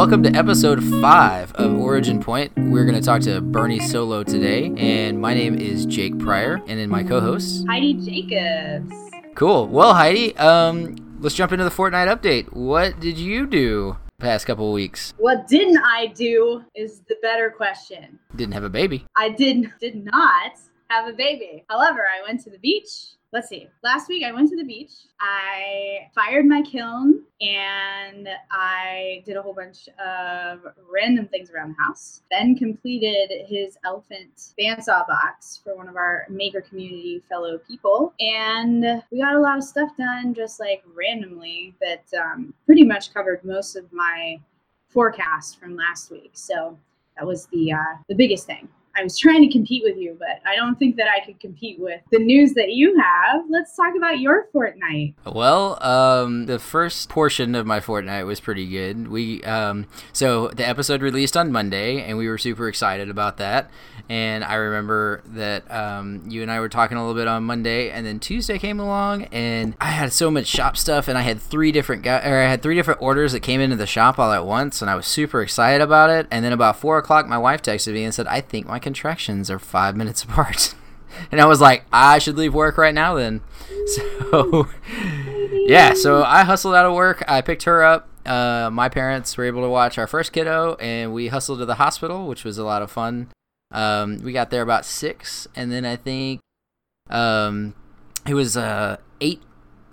welcome to episode five of Origin Point. We're going to talk to Bernie Solo today, and my name is Jake Pryor, and then my co-host Heidi Jacobs. Cool. Well, Heidi, um, let's jump into the fortnight update. What did you do past couple weeks? What didn't I do is the better question. Didn't have a baby. I did did not have a baby. However, I went to the beach. Let's see. Last week I went to the beach. I fired my kiln and I did a whole bunch of random things around the house. Ben completed his elephant bandsaw box for one of our maker community fellow people. And we got a lot of stuff done just like randomly that um, pretty much covered most of my forecast from last week. So that was the uh, the biggest thing. I was trying to compete with you, but I don't think that I could compete with the news that you have. Let's talk about your fortnight. Well, um, the first portion of my fortnight was pretty good. We um, so the episode released on Monday, and we were super excited about that. And I remember that um, you and I were talking a little bit on Monday, and then Tuesday came along, and I had so much shop stuff, and I had three different guys, or I had three different orders that came into the shop all at once, and I was super excited about it. And then about four o'clock, my wife texted me and said, "I think my contractions are five minutes apart," and I was like, "I should leave work right now then." So, yeah, so I hustled out of work. I picked her up. Uh, my parents were able to watch our first kiddo, and we hustled to the hospital, which was a lot of fun. Um, we got there about six, and then I think um, it was uh, eight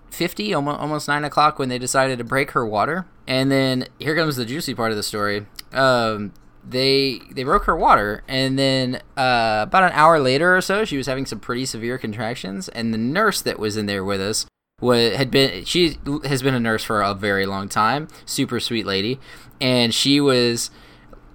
fifty, almost almost nine o'clock, when they decided to break her water. And then here comes the juicy part of the story. Um, they they broke her water, and then uh, about an hour later or so, she was having some pretty severe contractions, and the nurse that was in there with us was had been she has been a nurse for a very long time, super sweet lady, and she was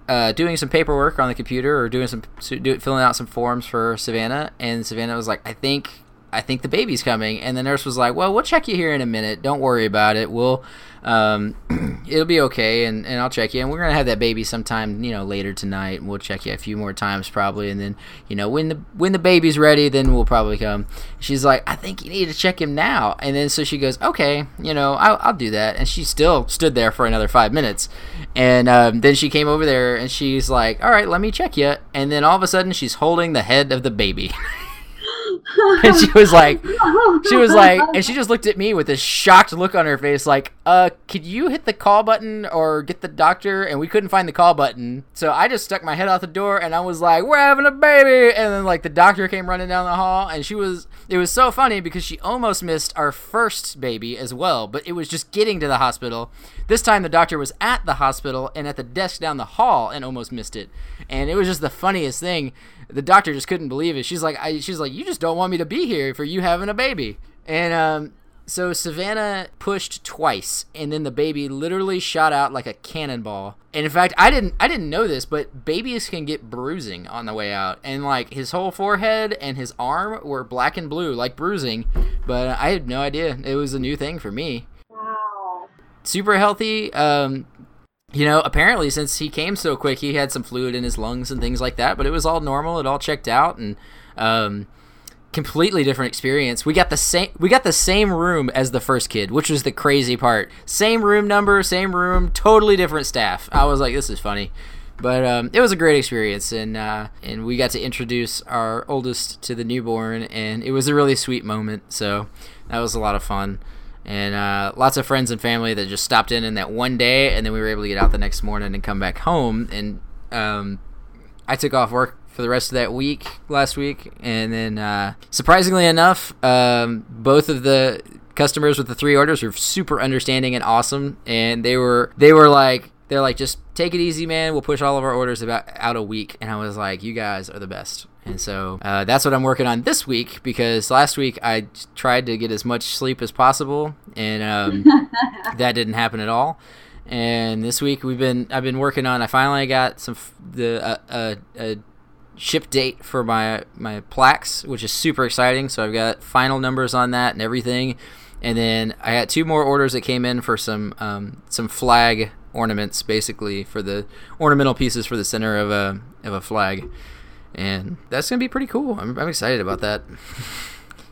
uh, doing some paperwork on the computer or doing some filling out some forms for Savannah, and Savannah was like, "I think I think the baby's coming," and the nurse was like, "Well, we'll check you here in a minute. Don't worry about it. We'll um, it'll be okay, and, and I'll check you. And we're gonna have that baby sometime, you know, later tonight, and we'll check you a few more times probably, and then you know when the when the baby's ready, then we'll probably come." She's like, "I think you need to check him now," and then so she goes, "Okay, you know, I'll, I'll do that," and she still stood there for another five minutes, and um, then she came over there and she's like, "All right, let me check you," and then all of a sudden she's holding the head of the baby. and she was like she was like and she just looked at me with this shocked look on her face like uh could you hit the call button or get the doctor? And we couldn't find the call button. So i just stuck my head out the door and i was like we're having a baby. And then like the doctor came running down the hall and she was it was so funny because she almost missed our first baby as well but it was just getting to the hospital this time the doctor was at the hospital and at the desk down the hall and almost missed it and it was just the funniest thing the doctor just couldn't believe it. She's like, I, she's like, you just don't want me to be here for you having a baby. And um, so Savannah pushed twice, and then the baby literally shot out like a cannonball. And in fact, I didn't, I didn't know this, but babies can get bruising on the way out, and like his whole forehead and his arm were black and blue, like bruising. But I had no idea. It was a new thing for me. Wow. Super healthy. Um, you know, apparently since he came so quick, he had some fluid in his lungs and things like that. But it was all normal. It all checked out, and um, completely different experience. We got the same. We got the same room as the first kid, which was the crazy part. Same room number, same room, totally different staff. I was like, this is funny. But um, it was a great experience, and uh, and we got to introduce our oldest to the newborn, and it was a really sweet moment. So that was a lot of fun and uh, lots of friends and family that just stopped in in that one day, and then we were able to get out the next morning and come back home. And um, I took off work for the rest of that week last week, and then uh, surprisingly enough, um, both of the customers with the three orders were super understanding and awesome, and they were they were like they're like just take it easy, man. We'll push all of our orders about out a week, and I was like, you guys are the best. And so uh, that's what I'm working on this week because last week I tried to get as much sleep as possible, and um, that didn't happen at all. And this week we've been I've been working on. I finally got some f- the uh, uh, a ship date for my my plaques, which is super exciting. So I've got final numbers on that and everything. And then I had two more orders that came in for some um, some flag ornaments, basically for the ornamental pieces for the center of a of a flag and that's gonna be pretty cool. I'm, I'm excited about that.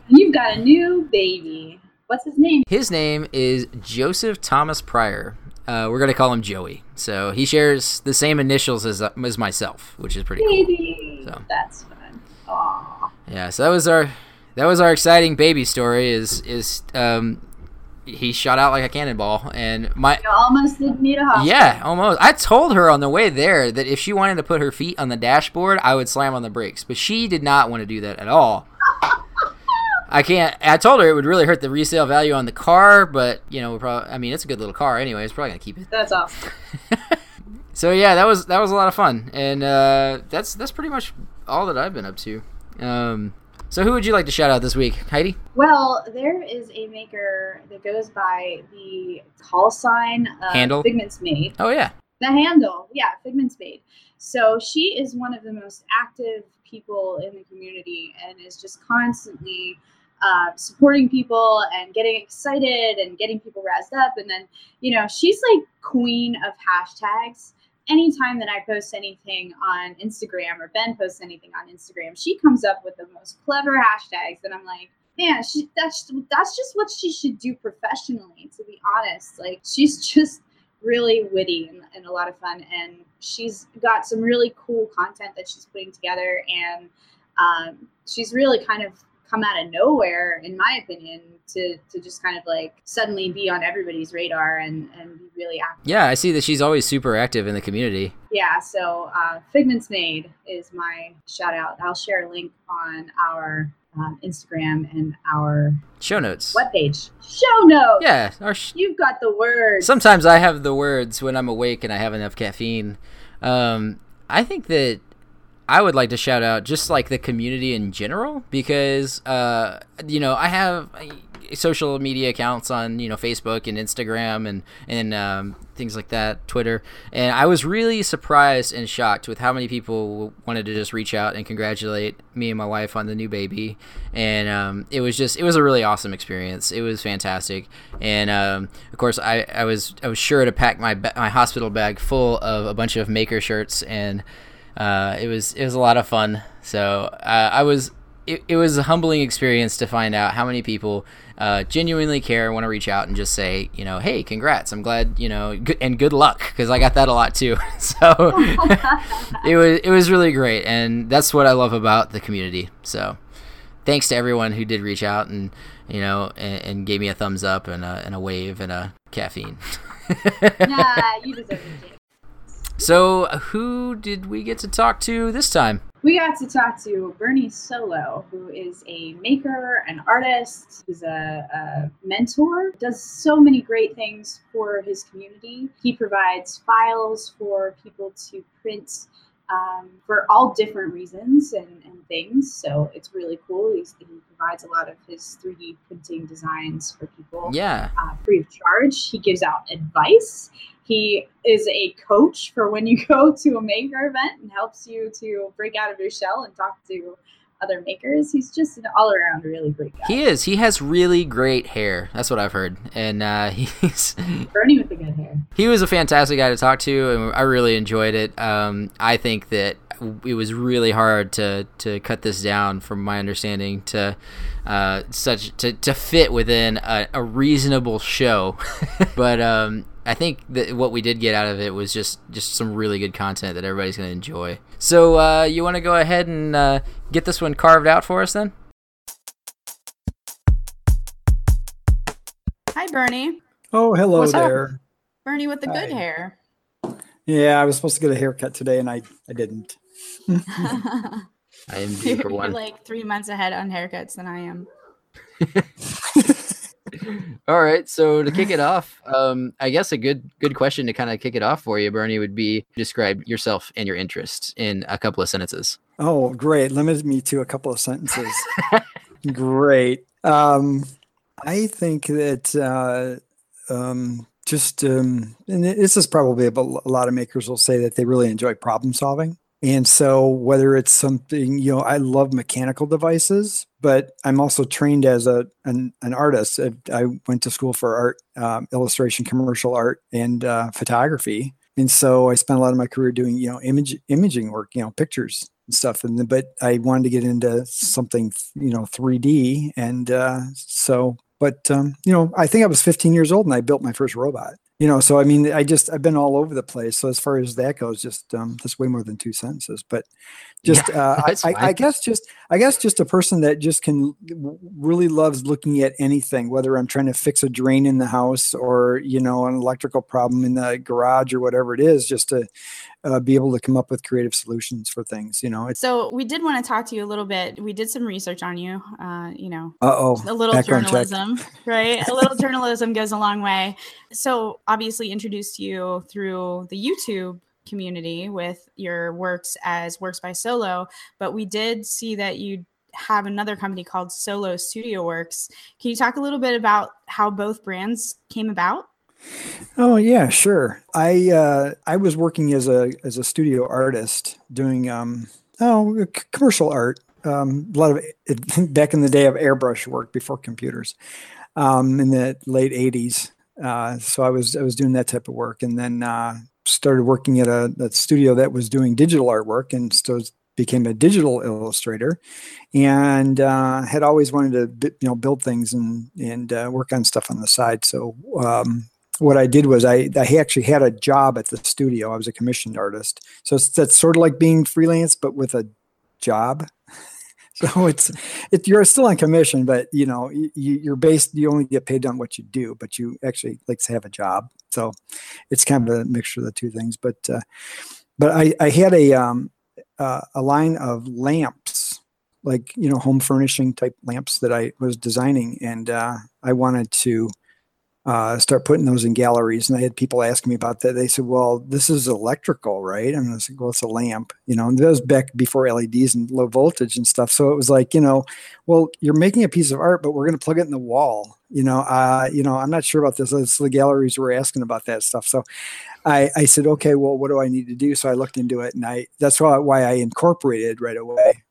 You've got a new baby. What's his name? His name is Joseph Thomas Pryor, uh, we're gonna call him Joey. So he shares the same initials as uh, as myself, which is pretty Baby. cool. So That's fun. Aww. yeah, so that was our that was our exciting baby story. Is is um, he shot out like a cannonball, and my You almost didn't need a hospital. yeah, almost. I told her on the way there that if she wanted to put her feet on the dashboard, I would slam on the brakes, but she did not want to do that at all. I can't. I told her it would really hurt the resale value on the car, but you know, we're probably. I mean, it's a good little car anyway. It's probably gonna keep it. That's awesome. So yeah, that was that was a lot of fun, and uh, that's that's pretty much all that I've been up to. Um, so who would you like to shout out this week, Heidi? Well, there is a maker that goes by the call sign uh, Handle? Figment's Made. Oh yeah, The handle, yeah, Figment's Made. So she is one of the most active people in the community and is just constantly uh, supporting people and getting excited and getting people razzed up. And then, you know, she's like queen of hashtags. Anytime that I post anything on Instagram or Ben posts anything on Instagram, she comes up with the most clever hashtags. And I'm like, man, she, that's that's just what she should do professionally. To be honest, like she's just really witty and, and a lot of fun, and she's got some really cool content that she's putting together, and um, she's really kind of come out of nowhere, in my opinion, to to just kind of like suddenly be on everybody's radar and and be really active. yeah. I see that she's always super active in the community. Yeah, so uh, Figments Made is my shout out. I'll share a link on our um, Instagram and our Show notes. webpage. Show notes. Yeah, our sh- You've got the words. Sometimes I have the words when I'm awake and I have enough caffeine. Um, I think that I would like to shout out just like the community in general because uh, you know I have uh, social media accounts on you know Facebook and Instagram and and um, things like that, Twitter, and I was really surprised and shocked with how many people wanted to just reach out and congratulate me and my wife on the new baby, and um, it was just it was a really awesome experience. It was fantastic, and um, of course I, I was I was sure to pack my my hospital bag full of a bunch of maker shirts and uh, it was it was a lot of fun. So uh, I was it, it was a humbling experience to find out how many people uh, genuinely care, want to reach out and just say, you know, hey, congrats! I'm glad, you know, good, and good luck because I got that a lot too. so it was it was really great, and that's what I love about the community. So thanks to everyone who did reach out and you know and, and gave me a thumbs up and a, and a wave and a caffeine. nah, you deserve it. So, who did we get to talk to this time? We got to talk to Bernie Solo, who is a maker, an artist, he's a, a mentor, does so many great things for his community. He provides files for people to print um, for all different reasons and, and things. So it's really cool. He's, he provides a lot of his 3D printing designs for people Yeah. uh, free of charge. He gives out advice. He is a coach for when you go to a maker event and helps you to break out of your shell and talk to other makers. He's just an all around really great guy. He is. He has really great hair. That's what I've heard. And uh, he's Bernie with the good hair. he was a fantastic guy to talk to, and I really enjoyed it. Um, I think that it was really hard to to cut this down, from my understanding, to uh, such to, to fit within a, a reasonable show. but um, I think that what we did get out of it was just just some really good content that everybody's going to enjoy. So uh, you want to go ahead and uh, get this one carved out for us then? Hi, Bernie. Oh, hello What's up? there. Bernie with the good Hi. hair. Yeah, I was supposed to get a haircut today and I, I didn't. I am due you're, for you're like three months ahead on haircuts than I am. All right, so to kick it off, um, I guess a good good question to kind of kick it off for you, Bernie, would be describe yourself and your interests in a couple of sentences. Oh, great. Limit me to a couple of sentences. great. Um, I think that uh, um, just, um, and this is probably a, a lot of makers will say that they really enjoy problem solving. And so, whether it's something, you know, I love mechanical devices, but I'm also trained as a an, an artist. I, I went to school for art, um, illustration, commercial art, and uh, photography. And so, I spent a lot of my career doing, you know, image imaging work, you know, pictures and stuff. And but I wanted to get into something, you know, 3D. And uh, so, but um, you know, I think I was 15 years old and I built my first robot you know so i mean i just i've been all over the place. So as far as that goes just um that's way more than two sentences. But just uh I, I, I guess just i guess just a person that just can really loves looking at anything whether i'm trying to fix a drain in the house or you know an electrical problem in the garage or whatever it is just to uh, be able to come up with creative solutions for things you know it's So we did want to talk to you a little bit. We did some research on you. Uh, you know, uh-oh a little background check. journalism, right? A little journalism goes a long way. So obviously introduced you through the YouTube community with your works as works by Solo, but we did see that you have another company called Solo Studio Works. Can you talk a little bit about how both brands came about? Oh yeah, sure. I uh, I was working as a as a studio artist doing um oh c- commercial art. Um, a lot of it, back in the day of airbrush work before computers, um, in the late '80s. Uh, so I was I was doing that type of work, and then uh, started working at a, a studio that was doing digital artwork, and so became a digital illustrator, and uh, had always wanted to you know build things and and uh, work on stuff on the side. So um, what I did was I, I actually had a job at the studio. I was a commissioned artist. So it's, that's sort of like being freelance, but with a job. so it's it, you're still on commission, but you know you, you're based. You only get paid on what you do, but you actually like to have a job. So it's kind of a mixture of the two things. But uh, but I I had a um uh, a line of lamps like you know home furnishing type lamps that I was designing, and uh, I wanted to uh, start putting those in galleries. And I had people asking me about that. They said, "Well, this is electrical, right?" And I was like, "Well, it's a lamp, you know." And that was back before LEDs and low voltage and stuff. So it was like, you know, well, you're making a piece of art, but we're going to plug it in the wall. You know, uh, you know, I'm not sure about this. It's the galleries were asking about that stuff. So I, I said, okay, well, what do I need to do? So I looked into it, and I that's why why I incorporated right away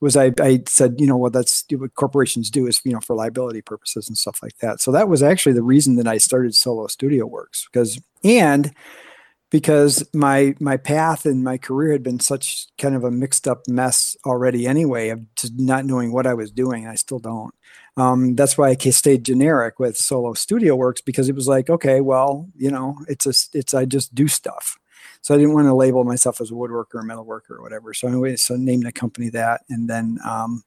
was I, I said, you know, what that's what corporations do is, you know, for liability purposes and stuff like that. So that was actually the reason that I started Solo Studio Works because, and because my my path and my career had been such kind of a mixed up mess already anyway of just not knowing what I was doing. I still don't. Um, that's why I stayed generic with Solo Studio Works because it was like, okay, well, you know, it's a it's I just do stuff. So I didn't want to label myself as a woodworker or metal worker or whatever. So anyway, so named the company that, and then um,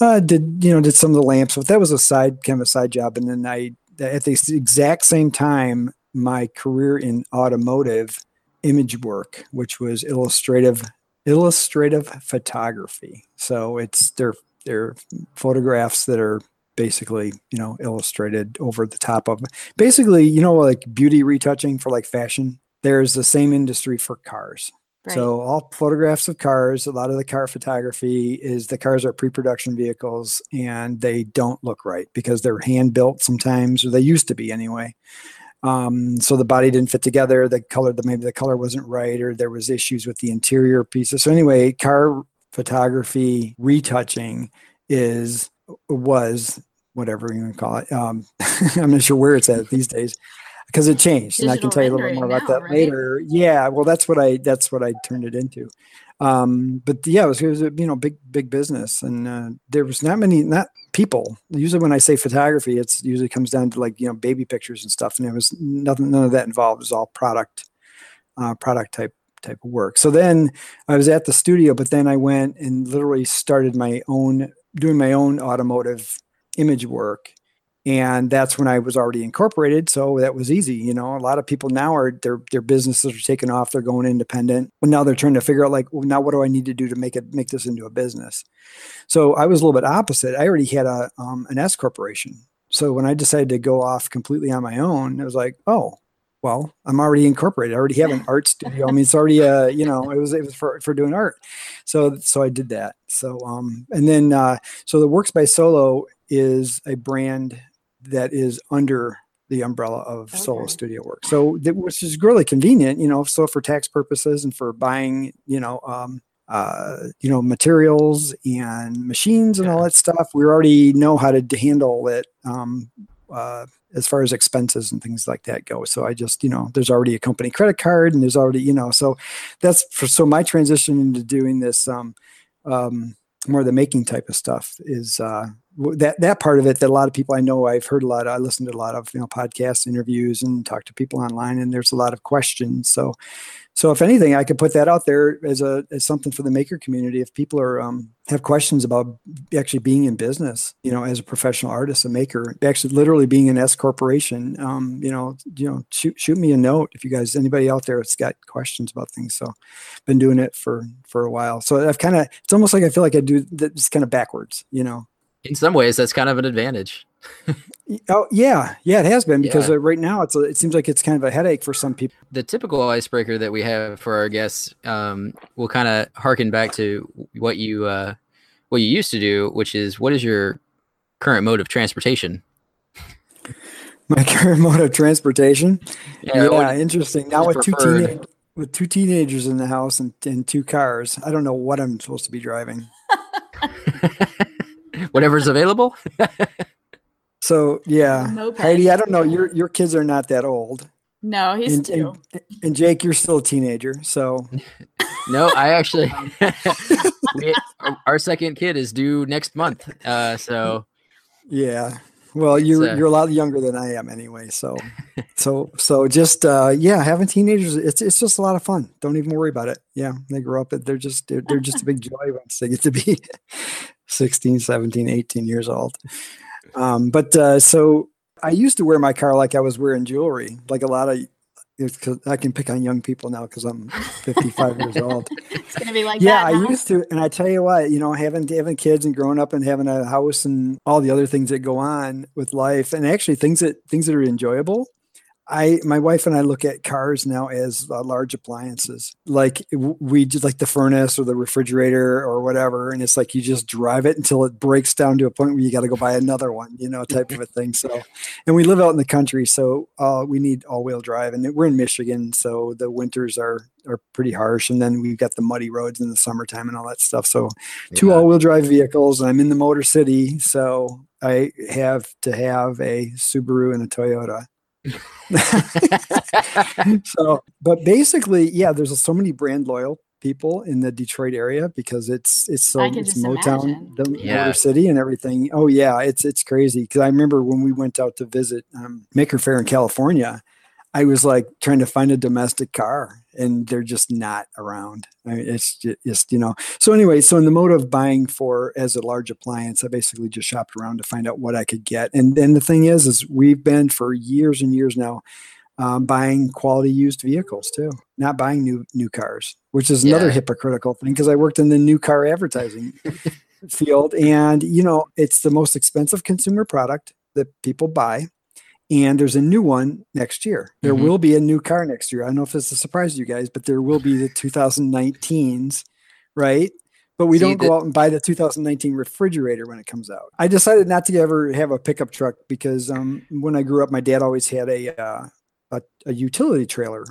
uh, did you know did some of the lamps. But that was a side kind of a side job. And then I at the exact same time, my career in automotive image work, which was illustrative illustrative photography. So it's they're they're photographs that are basically you know illustrated over the top of basically you know like beauty retouching for like fashion there's the same industry for cars. Right. So all photographs of cars, a lot of the car photography is the cars are pre-production vehicles and they don't look right because they're hand built sometimes, or they used to be anyway. Um, so the body didn't fit together, the color, the maybe the color wasn't right, or there was issues with the interior pieces. So anyway, car photography retouching is was whatever you want to call it. Um, I'm not sure where it's at these days because it changed and i can tell you a little bit more about now, that right? later. Yeah well that's what i that's what i turned it into. Um but yeah it was, it was a you know big big business and uh, there was not many not people. Usually when i say photography it's usually comes down to like you know baby pictures and stuff and there was nothing none of that involved. It was all product uh, product type type of work. So then i was at the studio but then i went and literally started my own doing my own automotive image work and that's when I was already incorporated. So that was easy. You know, a lot of people now are their their businesses are taking off. They're going independent. But now they're trying to figure out like, well, now what do I need to do to make it make this into a business? So I was a little bit opposite. I already had a um, an S corporation. So when I decided to go off completely on my own, it was like, oh, well, I'm already incorporated. I already have an art studio. I mean, it's already uh, you know, it was it was for for doing art. So so I did that. So um, and then uh, so the Works by Solo is a brand that is under the umbrella of Solo Studio work. So that which is really convenient, you know, so for tax purposes and for buying, you know, um, uh, you know, materials and machines and all that stuff. We already know how to handle it um, uh, as far as expenses and things like that go. So I just, you know, there's already a company credit card and there's already, you know, so that's for so my transition into doing this um, um, more of the making type of stuff is uh, that that part of it that a lot of people I know I've heard a lot. I listened to a lot of you know podcast interviews and talk to people online, and there's a lot of questions. So, so if anything, I could put that out there as a as something for the maker community. If people are um, have questions about actually being in business, you know, as a professional artist, a maker, actually literally being an S corporation, um, you know, you know, shoot shoot me a note if you guys anybody out there that's got questions about things. So, been doing it for for a while. So I've kind of it's almost like I feel like I do this kind of backwards, you know. In some ways, that's kind of an advantage. Oh yeah, yeah, it has been because uh, right now it's a, it seems like it's kind of a headache for some people. The typical icebreaker that we have for our guests um, will kind of harken back to what you uh, what you used to do, which is what is your current mode of transportation? My current mode of transportation. Yeah, yeah interesting. Now with two teenage, with two teenagers in the house and, and two cars, I don't know what I'm supposed to be driving. Whatever's available. So yeah, Heidi, I don't know. Your your kids are not that old. No, he's and, two. And, and, Jake, you're still a teenager. So no, I actually we, our second kid is due next month. Uh, so yeah. Well, you're uh, you're a lot younger than I am anyway. So so so just uh, yeah, having teenagers it's it's just a lot of fun. Don't even worry about it. Yeah, they grow up. They're just they're, they're just a big joy once they get to be 16, 17, 18 years old. Um, but uh, so I used to wear my car like I was wearing jewelry, like a lot of. Cause I can pick on young people now because I'm 55 years old. It's gonna be like yeah, I used to, and I tell you what, you know, having having kids and growing up and having a house and all the other things that go on with life, and actually things that things that are enjoyable. I my wife and I look at cars now as uh, large appliances. Like we just like the furnace or the refrigerator or whatever, and it's like you just drive it until it breaks down to a point where you got to go buy another one, you know, type of a thing. So, and we live out in the country, so uh, we need all wheel drive, and we're in Michigan, so the winters are are pretty harsh, and then we've got the muddy roads in the summertime and all that stuff. So, two yeah. all wheel drive vehicles. I'm in the Motor City, so I have to have a Subaru and a Toyota so, but basically, yeah, there's so many brand loyal people in the Detroit area because it's it's so it's Motown, the yeah. Motor City, and everything. Oh yeah, it's it's crazy. Because I remember when we went out to visit um, Maker Faire in California, I was like trying to find a domestic car and they're just not around. I mean, it's just, you know. So anyway, so in the mode of buying for as a large appliance, I basically just shopped around to find out what I could get. And then the thing is, is we've been for years and years now um, buying quality used vehicles too, not buying new new cars, which is another yeah. hypocritical thing because I worked in the new car advertising field, and you know, it's the most expensive consumer product that people buy and there's a new one next year. There mm-hmm. will be a new car next year. I don't know if it's a surprise to you guys, but there will be the 2019s, right? But we See, don't go the- out and buy the 2019 refrigerator when it comes out. I decided not to ever have a pickup truck because um, when I grew up, my dad always had a, uh, a, a utility trailer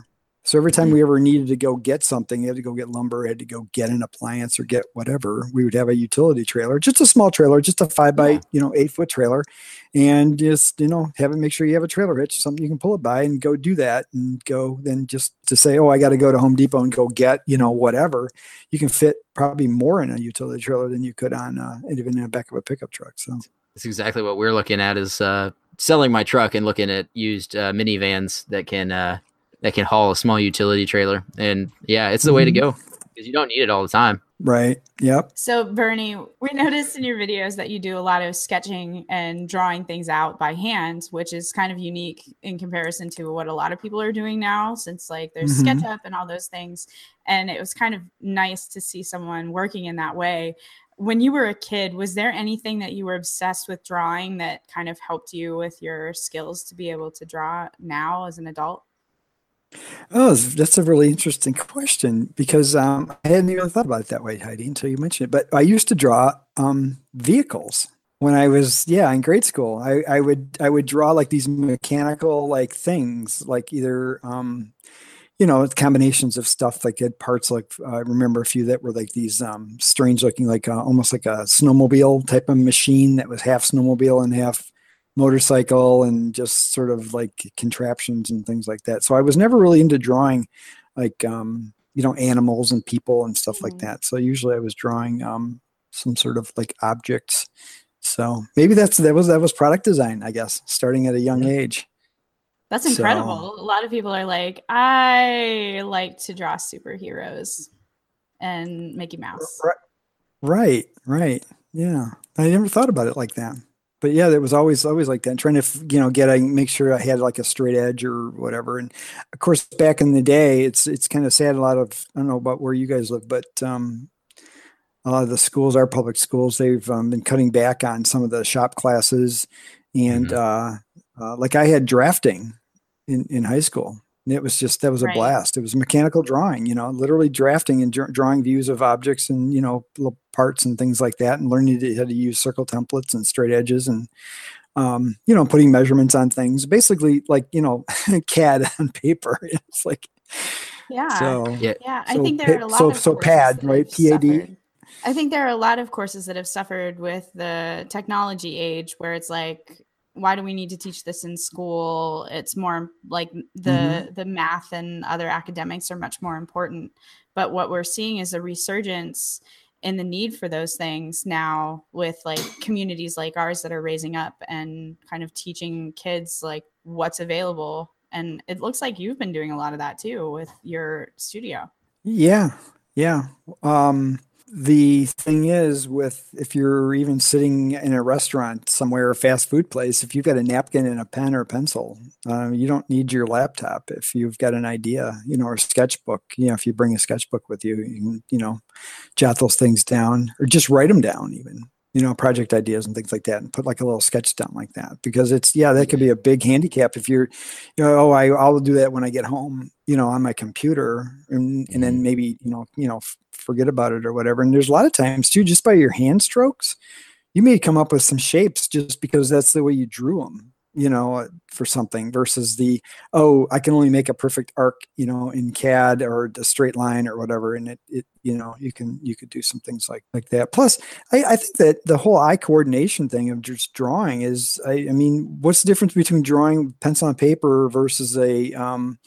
so every time we ever needed to go get something, had to go get lumber, had to go get an appliance or get whatever, we would have a utility trailer, just a small trailer, just a five by, yeah. you know, eight foot trailer. And just, you know, have it make sure you have a trailer hitch, something you can pull it by and go do that and go then just to say, oh, I got to go to Home Depot and go get, you know, whatever. You can fit probably more in a utility trailer than you could on uh, even in the back of a pickup truck. So that's exactly what we're looking at is uh, selling my truck and looking at used uh, minivans that can uh, that can haul a small utility trailer. And yeah, it's the mm-hmm. way to mm-hmm. go because you don't need it all the time. Right. Yep. So, Bernie, we noticed in your videos that you do a lot of sketching and drawing things out by hand, which is kind of unique in comparison to what a lot of people are doing now, since like there's mm-hmm. SketchUp and all those things. And it was kind of nice to see someone working in that way. When you were a kid, was there anything that you were obsessed with drawing that kind of helped you with your skills to be able to draw now as an adult? Oh, that's a really interesting question because um, I hadn't even thought about it that way, Heidi, until you mentioned it. But I used to draw um, vehicles when I was, yeah, in grade school. I, I would I would draw like these mechanical like things, like either um, you know combinations of stuff like had parts like I remember a few that were like these um, strange looking like uh, almost like a snowmobile type of machine that was half snowmobile and half motorcycle and just sort of like contraptions and things like that. So I was never really into drawing like um, you know animals and people and stuff mm-hmm. like that. So usually I was drawing um, some sort of like objects. So maybe that's that was that was product design, I guess, starting at a young age. That's incredible. So, a lot of people are like, I like to draw superheroes and Mickey Mouse. Right, right. Yeah. I never thought about it like that. But yeah, it was always always like that. Trying to you know get I make sure I had like a straight edge or whatever. And of course, back in the day, it's it's kind of sad. A lot of I don't know about where you guys live, but um, a lot of the schools, our public schools, they've um, been cutting back on some of the shop classes, and mm-hmm. uh, uh, like I had drafting in in high school. And it was just that was a right. blast. It was mechanical drawing, you know, literally drafting and dr- drawing views of objects and you know parts and things like that, and learning to, how to use circle templates and straight edges and um, you know putting measurements on things. Basically, like you know CAD on paper. It's like yeah, so yeah. yeah I think there are a lot so of so PAD right PAD. I think there are a lot of courses that have suffered with the technology age where it's like why do we need to teach this in school? It's more like the mm-hmm. the math and other academics are much more important. But what we're seeing is a resurgence in the need for those things now with like communities like ours that are raising up and kind of teaching kids like what's available. And it looks like you've been doing a lot of that too with your studio. Yeah. Yeah. Um the thing is with if you're even sitting in a restaurant somewhere a fast food place if you've got a napkin and a pen or a pencil uh, you don't need your laptop if you've got an idea you know or a sketchbook you know if you bring a sketchbook with you you can you know jot those things down or just write them down even you know project ideas and things like that and put like a little sketch down like that because it's yeah that could be a big handicap if you're you know oh I, i'll do that when i get home you know on my computer and, and then mm-hmm. maybe you know you know forget about it or whatever. And there's a lot of times too, just by your hand strokes, you may come up with some shapes just because that's the way you drew them, you know, uh, for something versus the, oh, I can only make a perfect arc, you know, in CAD or a straight line or whatever. And it, it, you know, you can, you could do some things like, like that. Plus I, I think that the whole eye coordination thing of just drawing is, I, I mean, what's the difference between drawing pencil on paper versus a, um,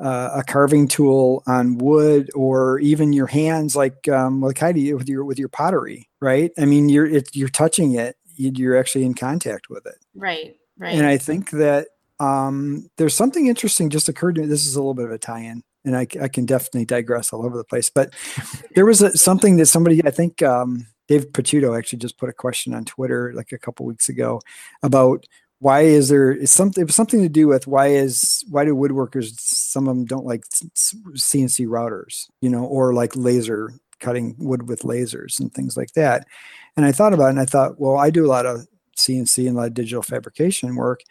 uh, a carving tool on wood or even your hands like um, like Heidi with your with your pottery, right? I mean, you're it, you're touching it, you're actually in contact with it, right? Right. And I think that um, there's something interesting just occurred to me. This is a little bit of a tie-in, and I, I can definitely digress all over the place. But there was a, something that somebody I think um, Dave Picciuto actually just put a question on Twitter like a couple weeks ago about why is there is something it was something to do with why is why do woodworkers some of them don't like CNC routers, you know, or like laser cutting wood with lasers and things like that. And I thought about it and I thought, well, I do a lot of CNC and a lot of digital fabrication work.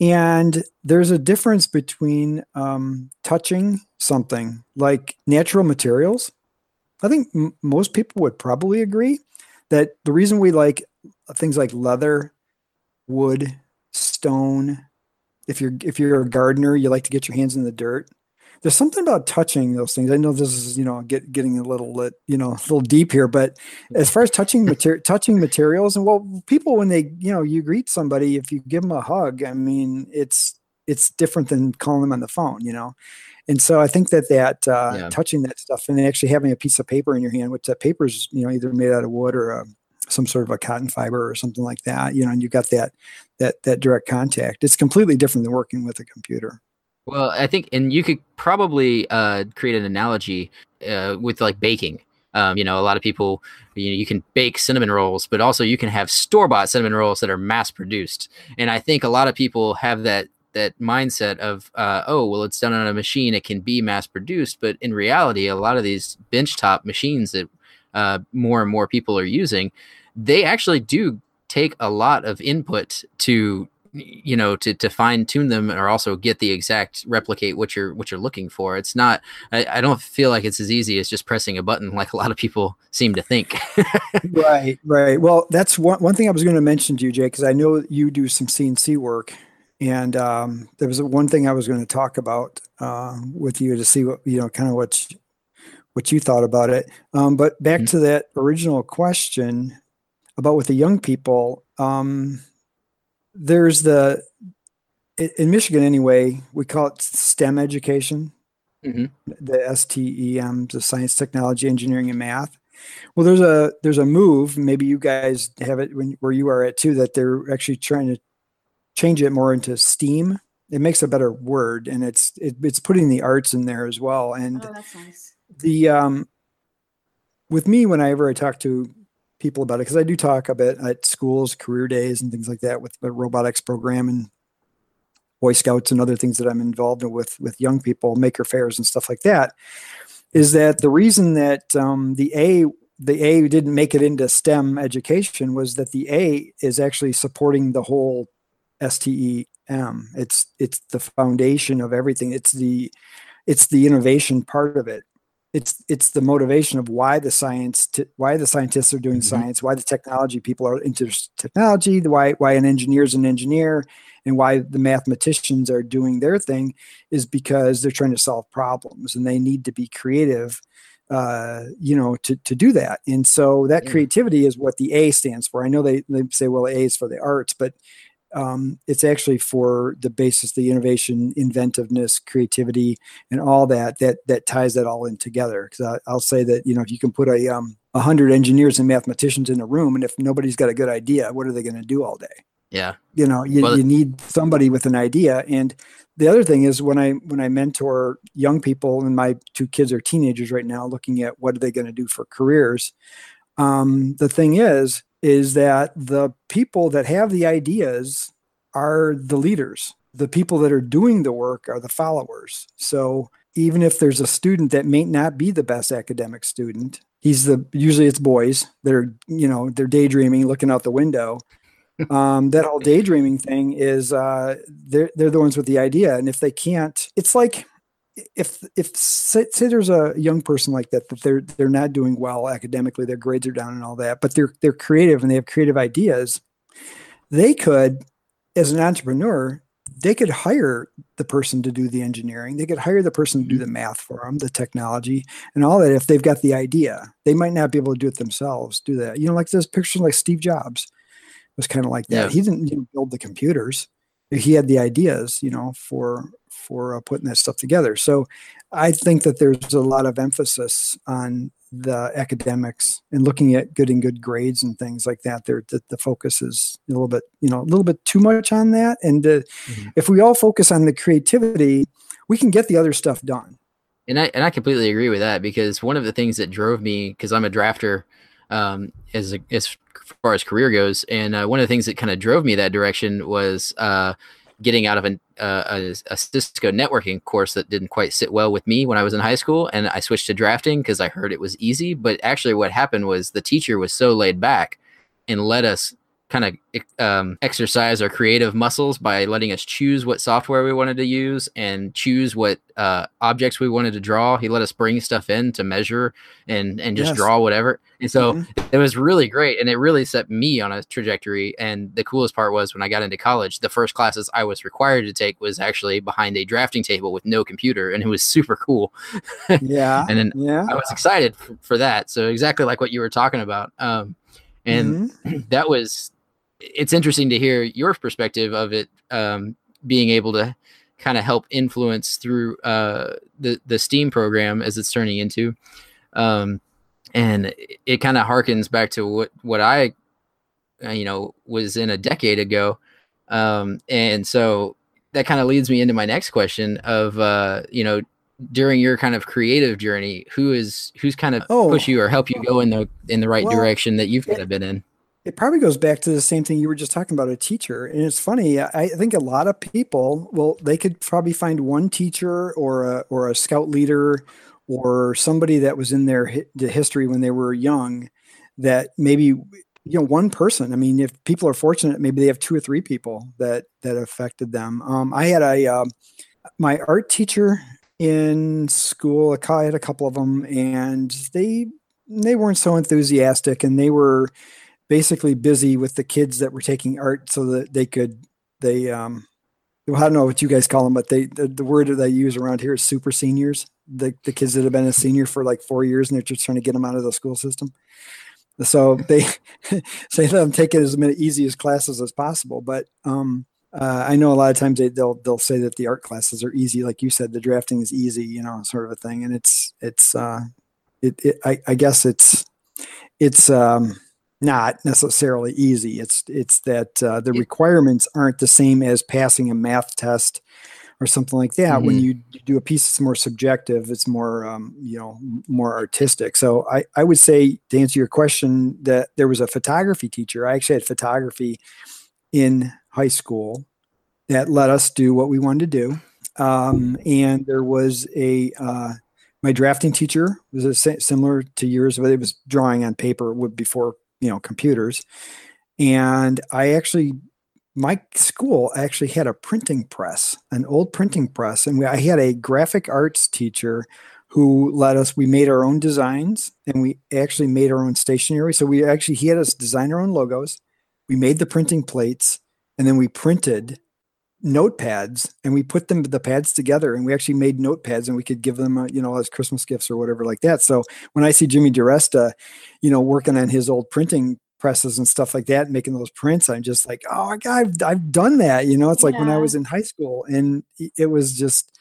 And there's a difference between um, touching something like natural materials. I think m- most people would probably agree that the reason we like things like leather, wood, stone. If you're if you're a gardener, you like to get your hands in the dirt. There's something about touching those things. I know this is you know get, getting a little lit, you know a little deep here, but as far as touching material touching materials and well, people when they you know you greet somebody, if you give them a hug, I mean it's it's different than calling them on the phone, you know. And so I think that that uh, yeah. touching that stuff and then actually having a piece of paper in your hand, which that paper is you know either made out of wood or a some sort of a cotton fiber or something like that you know and you've got that that that direct contact. It's completely different than working with a computer. Well i think and you could probably uh, create an analogy uh, with like baking. Um, you know a lot of people you, know, you can bake cinnamon rolls but also you can have store-bought cinnamon rolls that are mass produced and i think a lot of people have that that mindset of uh, oh well it's done on a machine it can be mass produced but in reality a lot of these benchtop machines that uh, more and more people are using, they actually do take a lot of input to you know to, to fine tune them or also get the exact replicate what you're what you're looking for it's not I, I don't feel like it's as easy as just pressing a button like a lot of people seem to think right right well that's one, one thing i was going to mention to you jay because i know you do some cnc work and um, there was one thing i was going to talk about uh, with you to see what you know kind of what what you thought about it. Um, but back mm-hmm. to that original question about with the young people, um, there's the in Michigan anyway, we call it STEM education. Mm-hmm. The STEM, the science, technology, engineering, and math. Well, there's a there's a move. Maybe you guys have it when, where you are at too. That they're actually trying to change it more into STEAM. It makes a better word, and it's it, it's putting the arts in there as well. And Oh, that's nice. the um, with me, whenever I talk to people about it, because I do talk a bit at schools, career days, and things like that with the robotics program and Boy Scouts and other things that I'm involved in with with young people, maker fairs and stuff like that, is that the reason that um, the A the A didn't make it into STEM education was that the A is actually supporting the whole STEM. It's it's the foundation of everything. It's the it's the innovation part of it. It's it's the motivation of why the science t- why the scientists are doing Mhm. science, why the technology people are into technology, the why why an engineer is an engineer, and why the mathematicians are doing their thing is because they're trying to solve problems and they need to be creative uh, you know, to, to do that. And so that Yeah. creativity is what the A stands for. I know they, they say, well, A is for the arts, but um, it's actually for the basis, the innovation, inventiveness, creativity, and all that, that, that ties that all in together. Cause I, I'll say that, you know, if you can put a, um, hundred engineers and mathematicians in a room, and if nobody's got a good idea, what are they going to do all day? Yeah. you know you, Well, you need somebody with an idea and the other thing is when i when i mentor young people and my two kids are teenagers right now looking at what are they going to do for careers um, the thing is is that the people that have the ideas are the leaders. The people that are doing the work are the followers. So even if there's a student that may not be the best academic student he's the usually it's boys that are you know they're daydreaming looking out the window. Um, that whole daydreaming thing is uh, they're they're the ones with the idea, and if they can't, it's like if if say, say there's a young person like that that they're they're not doing well academically, their grades are down and all that, but they're they're creative and they have creative ideas. They could, as an entrepreneur, they could hire the person to do the engineering. They could hire the person to do the mm-hmm. math for them, the technology, and all that. If they've got the idea, they might not be able to do it themselves. Do that, you know, like this picture like Steve Jobs was kind of like that. Yeah. He didn't you know, build the computers; he had the ideas, you know, for for uh, putting that stuff together. So, I think that there's a lot of emphasis on the academics and looking at good and good grades and things like that. There, that the focus is a little bit, you know, a little bit too much on that. And uh, Mhm. if we all focus on the creativity, we can get the other stuff done. And I and I completely agree with that because one of the things that drove me because I'm a drafter um, as a, as far as career goes, and uh, one of the things that kind of drove me that direction was uh, getting out of an, uh, a, a Cisco networking course that didn't quite sit well with me when I was in high school, and I switched to drafting because I heard it was easy. But actually, what happened was the teacher was so laid back and let us kind of um, exercise our creative muscles by letting us choose what software we wanted to use and choose what uh, objects we wanted to draw. He let us bring stuff in to measure and and just Yes. draw whatever. And so Mhm. it was really great, and it really set me on a trajectory. And the coolest part was when I got into college, the first classes I was required to take was actually behind a drafting table with no computer, and it was super cool. Yeah. And then yeah. I was excited for, for that. So exactly like what you were talking about. Um, and Mhm. that was it's interesting to hear your perspective of it um, being able to kind of help influence through uh, the the steam program as it's turning into. Um, and it, it kind of harkens back to what what i uh, you know was in a decade ago. Um, and so that kind of leads me into my next question of uh, you know during your kind of creative journey who is who's kind of Oh. push you or help you go in the in the right Well, direction that you've kind of been in it probably goes back to the same thing you were just talking about a teacher. And it's funny i think a lot of people well they could probably find one teacher or a or a scout leader or somebody that was in their the history when they were young that maybe you know one person. I mean if people are fortunate maybe they have two or three people that that affected them. Um, i had a um, my art teacher in school i had a couple of them and they they weren't so enthusiastic and they were basically busy with the kids that were taking art so that they could they um well, I don't know what you guys call them, but they the, the word that they use around here is super seniors. The the kids that have been a senior for like four years and they're just trying to get them out of the school system. So they say let them take it as many easiest classes as possible. But um uh, I know a lot of times they, they'll they'll say that the art classes are easy, like you said, the drafting is easy, you know, sort of a thing. And it's it's uh it, it I, I guess it's it's um, not necessarily easy. It's it's that uh, the requirements aren't the same as passing a math test or something like that. Mm-hmm. When you do a piece that's more subjective, it's more um, you know more artistic. So I I would say to answer your question that there was a photography teacher. I actually had photography in high school that let us do what we wanted to do. Um, and there was a uh, my drafting teacher was a, similar to yours, but it was drawing on paper before you know computers. And I actually my school actually had a printing press, an old printing press, and we, I had a graphic arts teacher who let us. We made our own designs, and we actually made our own stationery. So we actually he had us design our own logos. We made the printing plates, and then we printed notepads and we put them the pads together and we actually made notepads and we could give them uh, you know as christmas gifts or whatever like that. So when i see jimmy DiResta, you know working on his old printing presses and stuff like that making those prints i'm just like oh my god i've, I've done that you know? It's like when i was in high school and it was just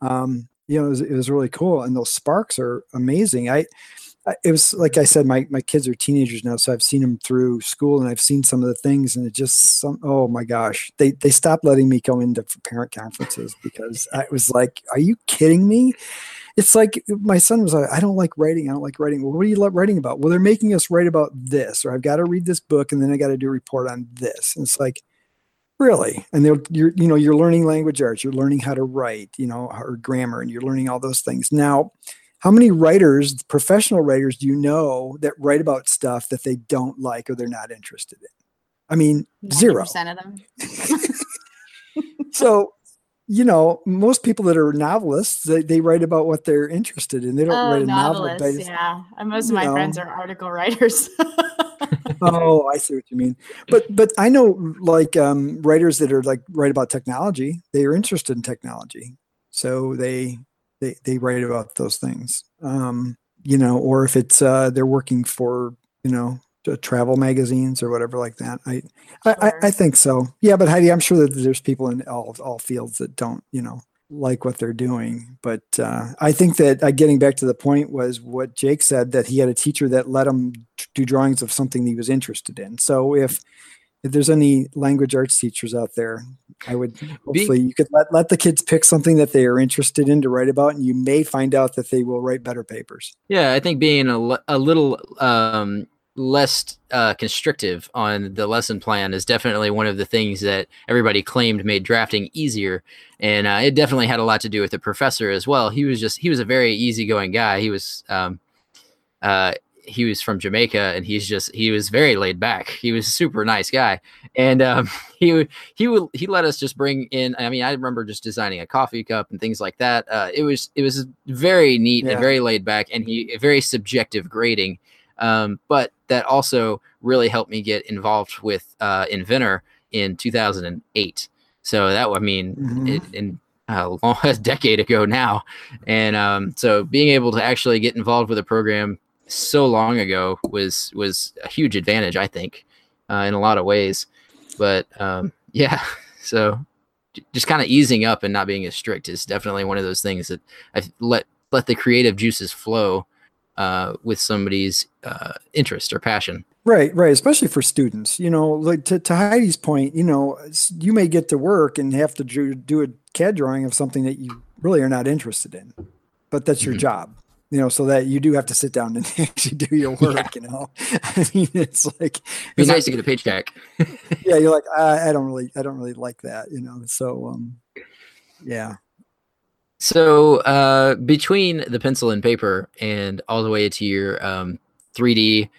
um you know it was, it was really cool and those sparks are amazing. I it was like I said, my my kids are teenagers now, so I've seen them through school, and I've seen some of the things, and it just some. Oh my gosh, they they stopped letting me go into parent conferences because I was like, "Are you kidding me?" It's like my son was like, "I don't like writing. I don't like writing." Well, what are you writing about? Well, they're making us write about this, or I've got to read this book, and then I got to do a report on this. And it's like, really and they're you're you know you're learning language arts you're learning how to write you know or grammar and you're learning all those things now how many writers, professional writers, do you know that write about stuff that they don't like or they're not interested in? I mean, zero percent of them. so, you know, most people that are novelists, they, they write about what they're interested in. They don't oh, write a novel. Yeah, and most of my know. friends are article writers. oh, I see what you mean. But but I know like um, writers that are like write about technology. They are interested in technology, so they they they write about those things. Um, you know, or if it's uh, they're working for you know travel magazines or whatever like that. I, sure. I, I think so. Yeah, but Heidi, I'm sure that there's people in all all fields that don't you know like what they're doing. But uh, I think that uh, getting back to the point was what Jake said that he had a teacher that let him do drawings of something he was interested in. So if if there's any language arts teachers out there, I would hopefully you could let, let the kids pick something that they are interested in to write about, and you may find out that they will write better papers. Yeah, I think being a, a little um, less uh, constrictive on the lesson plan is definitely one of the things that everybody claimed made drafting easier, and uh, it definitely had a lot to do with the professor as well. He was just he was a very easygoing guy. He was um, uh, he was from Jamaica and he's just he was very laid back. He was a super nice guy, and um, he would he would he let us just bring in. I mean, I remember just designing a coffee cup and things like that. Uh, it was it was very neat yeah. and very laid back, and he a very subjective grading. Um, but that also really helped me get involved with uh, Inventor in 2008. So that I mean, mm-hmm. it, in uh, a decade ago now, and um, so being able to actually get involved with a program so long ago was was a huge advantage, I think, uh, in a lot of ways. But um, yeah, so just kind of easing up and not being as strict is definitely one of those things that I let let the creative juices flow uh, with somebody's uh, interest or passion. Right, right. Especially for students, you know, like to, to Heidi's point, you know, you may get to work and have to do, do a CAD drawing of something that you really are not interested in, but that's your mm-hmm. job you know, so that you do have to sit down and actually do your work, yeah. you know. I mean, it's like it's nice to get a paycheck. yeah, you're like, I, I, don't really, I don't really like that, you know. So, um, yeah. So, uh, between the pencil and paper and all the way to your um, 3D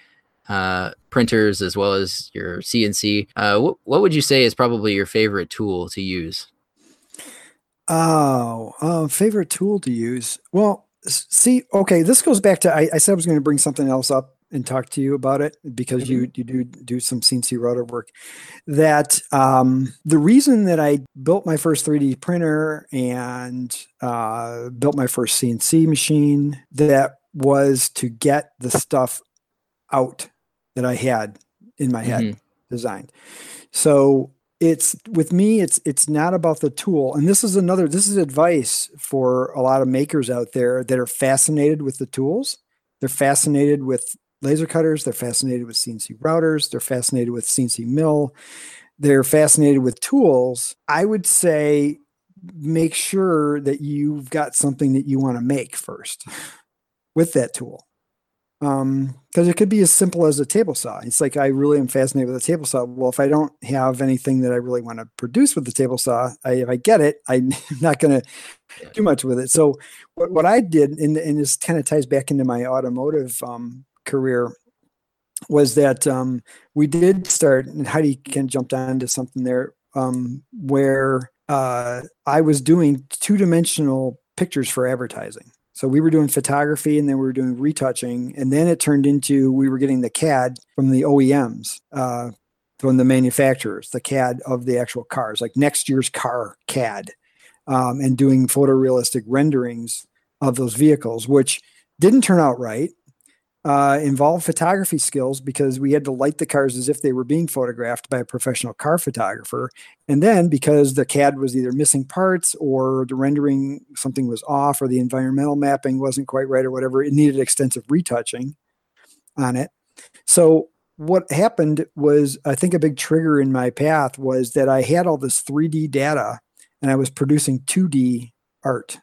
uh, printers as well as your CNC, uh, what, what would you say is probably your favorite tool to use? Oh, uh, favorite tool to use? Well, see, okay, this goes back to I, I said I was going to bring something else up and talk to you about it because mm-hmm. you you do do some CNC router work. That um, the reason that I built my first 3D printer and uh, built my first CNC machine that was to get the stuff out that I had in my head mm-hmm. designed. So it's with me it's it's not about the tool and this is another this is advice for a lot of makers out there that are fascinated with the tools they're fascinated with laser cutters. They're fascinated with CNC routers. They're fascinated with CNC mill. They're fascinated with tools. I would say make sure that you've got something that you want to make first with that tool um because it could be as simple as a table saw. It's like i really am fascinated with a table saw. Well if i don't have anything that i really want to produce with the table saw I, if i get it i'm not going to do much with it. So what, what i did and, and this kind of ties back into my automotive um, career was that um, we did start and heidi can jump down to something there um, where uh, i was doing two-dimensional pictures for advertising so we were doing photography and then we were doing retouching. And then it turned into we were getting the CAD from the OEMs, uh, from the manufacturers, the CAD of the actual cars, like next year's car CAD, um, and doing photorealistic renderings of those vehicles, which didn't turn out right uh, involved photography skills because we had to light the cars as if they were being photographed by a professional car photographer. And then because the CAD was either missing parts or the rendering something was off or the environmental mapping wasn't quite right or whatever, it needed extensive retouching on it. So what happened was I think a big trigger in my path was that I had all this 3D data and I was producing 2D art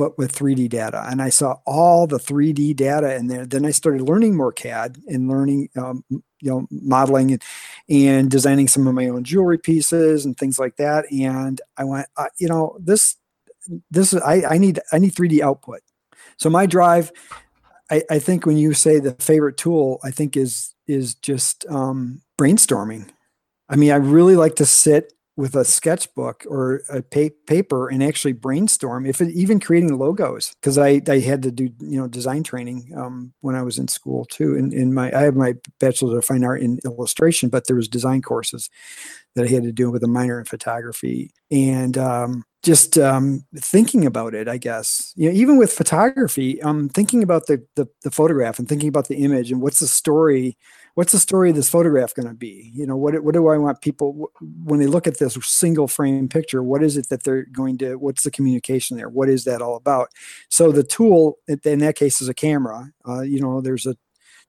but with 3D data. And I saw all the 3D data in there. Then I started learning more CAD and learning, um, you know, modeling and, and designing some of my own jewelry pieces and things like that. And I went, uh, you know, this, this is, I, I need, I need 3D output. So my drive, I, I think when you say the favorite tool, I think is, is just um, brainstorming. I mean, I really like to sit with a sketchbook or a pa- paper and actually brainstorm if it, even creating logos because I, I had to do you know design training um, when I was in school too. In, in my I have my bachelor's of fine art in illustration but there was design courses that I had to do with a minor in photography. And um, just um, thinking about it I guess you know even with photography um thinking about the, the the photograph and thinking about the image and what's the story what's the story of this photograph going to be? You know, what what do I want people when they look at this single frame picture? What is it that they're going to? What's the communication there? What is that all about? So the tool in that case is a camera. Uh, you know, there's a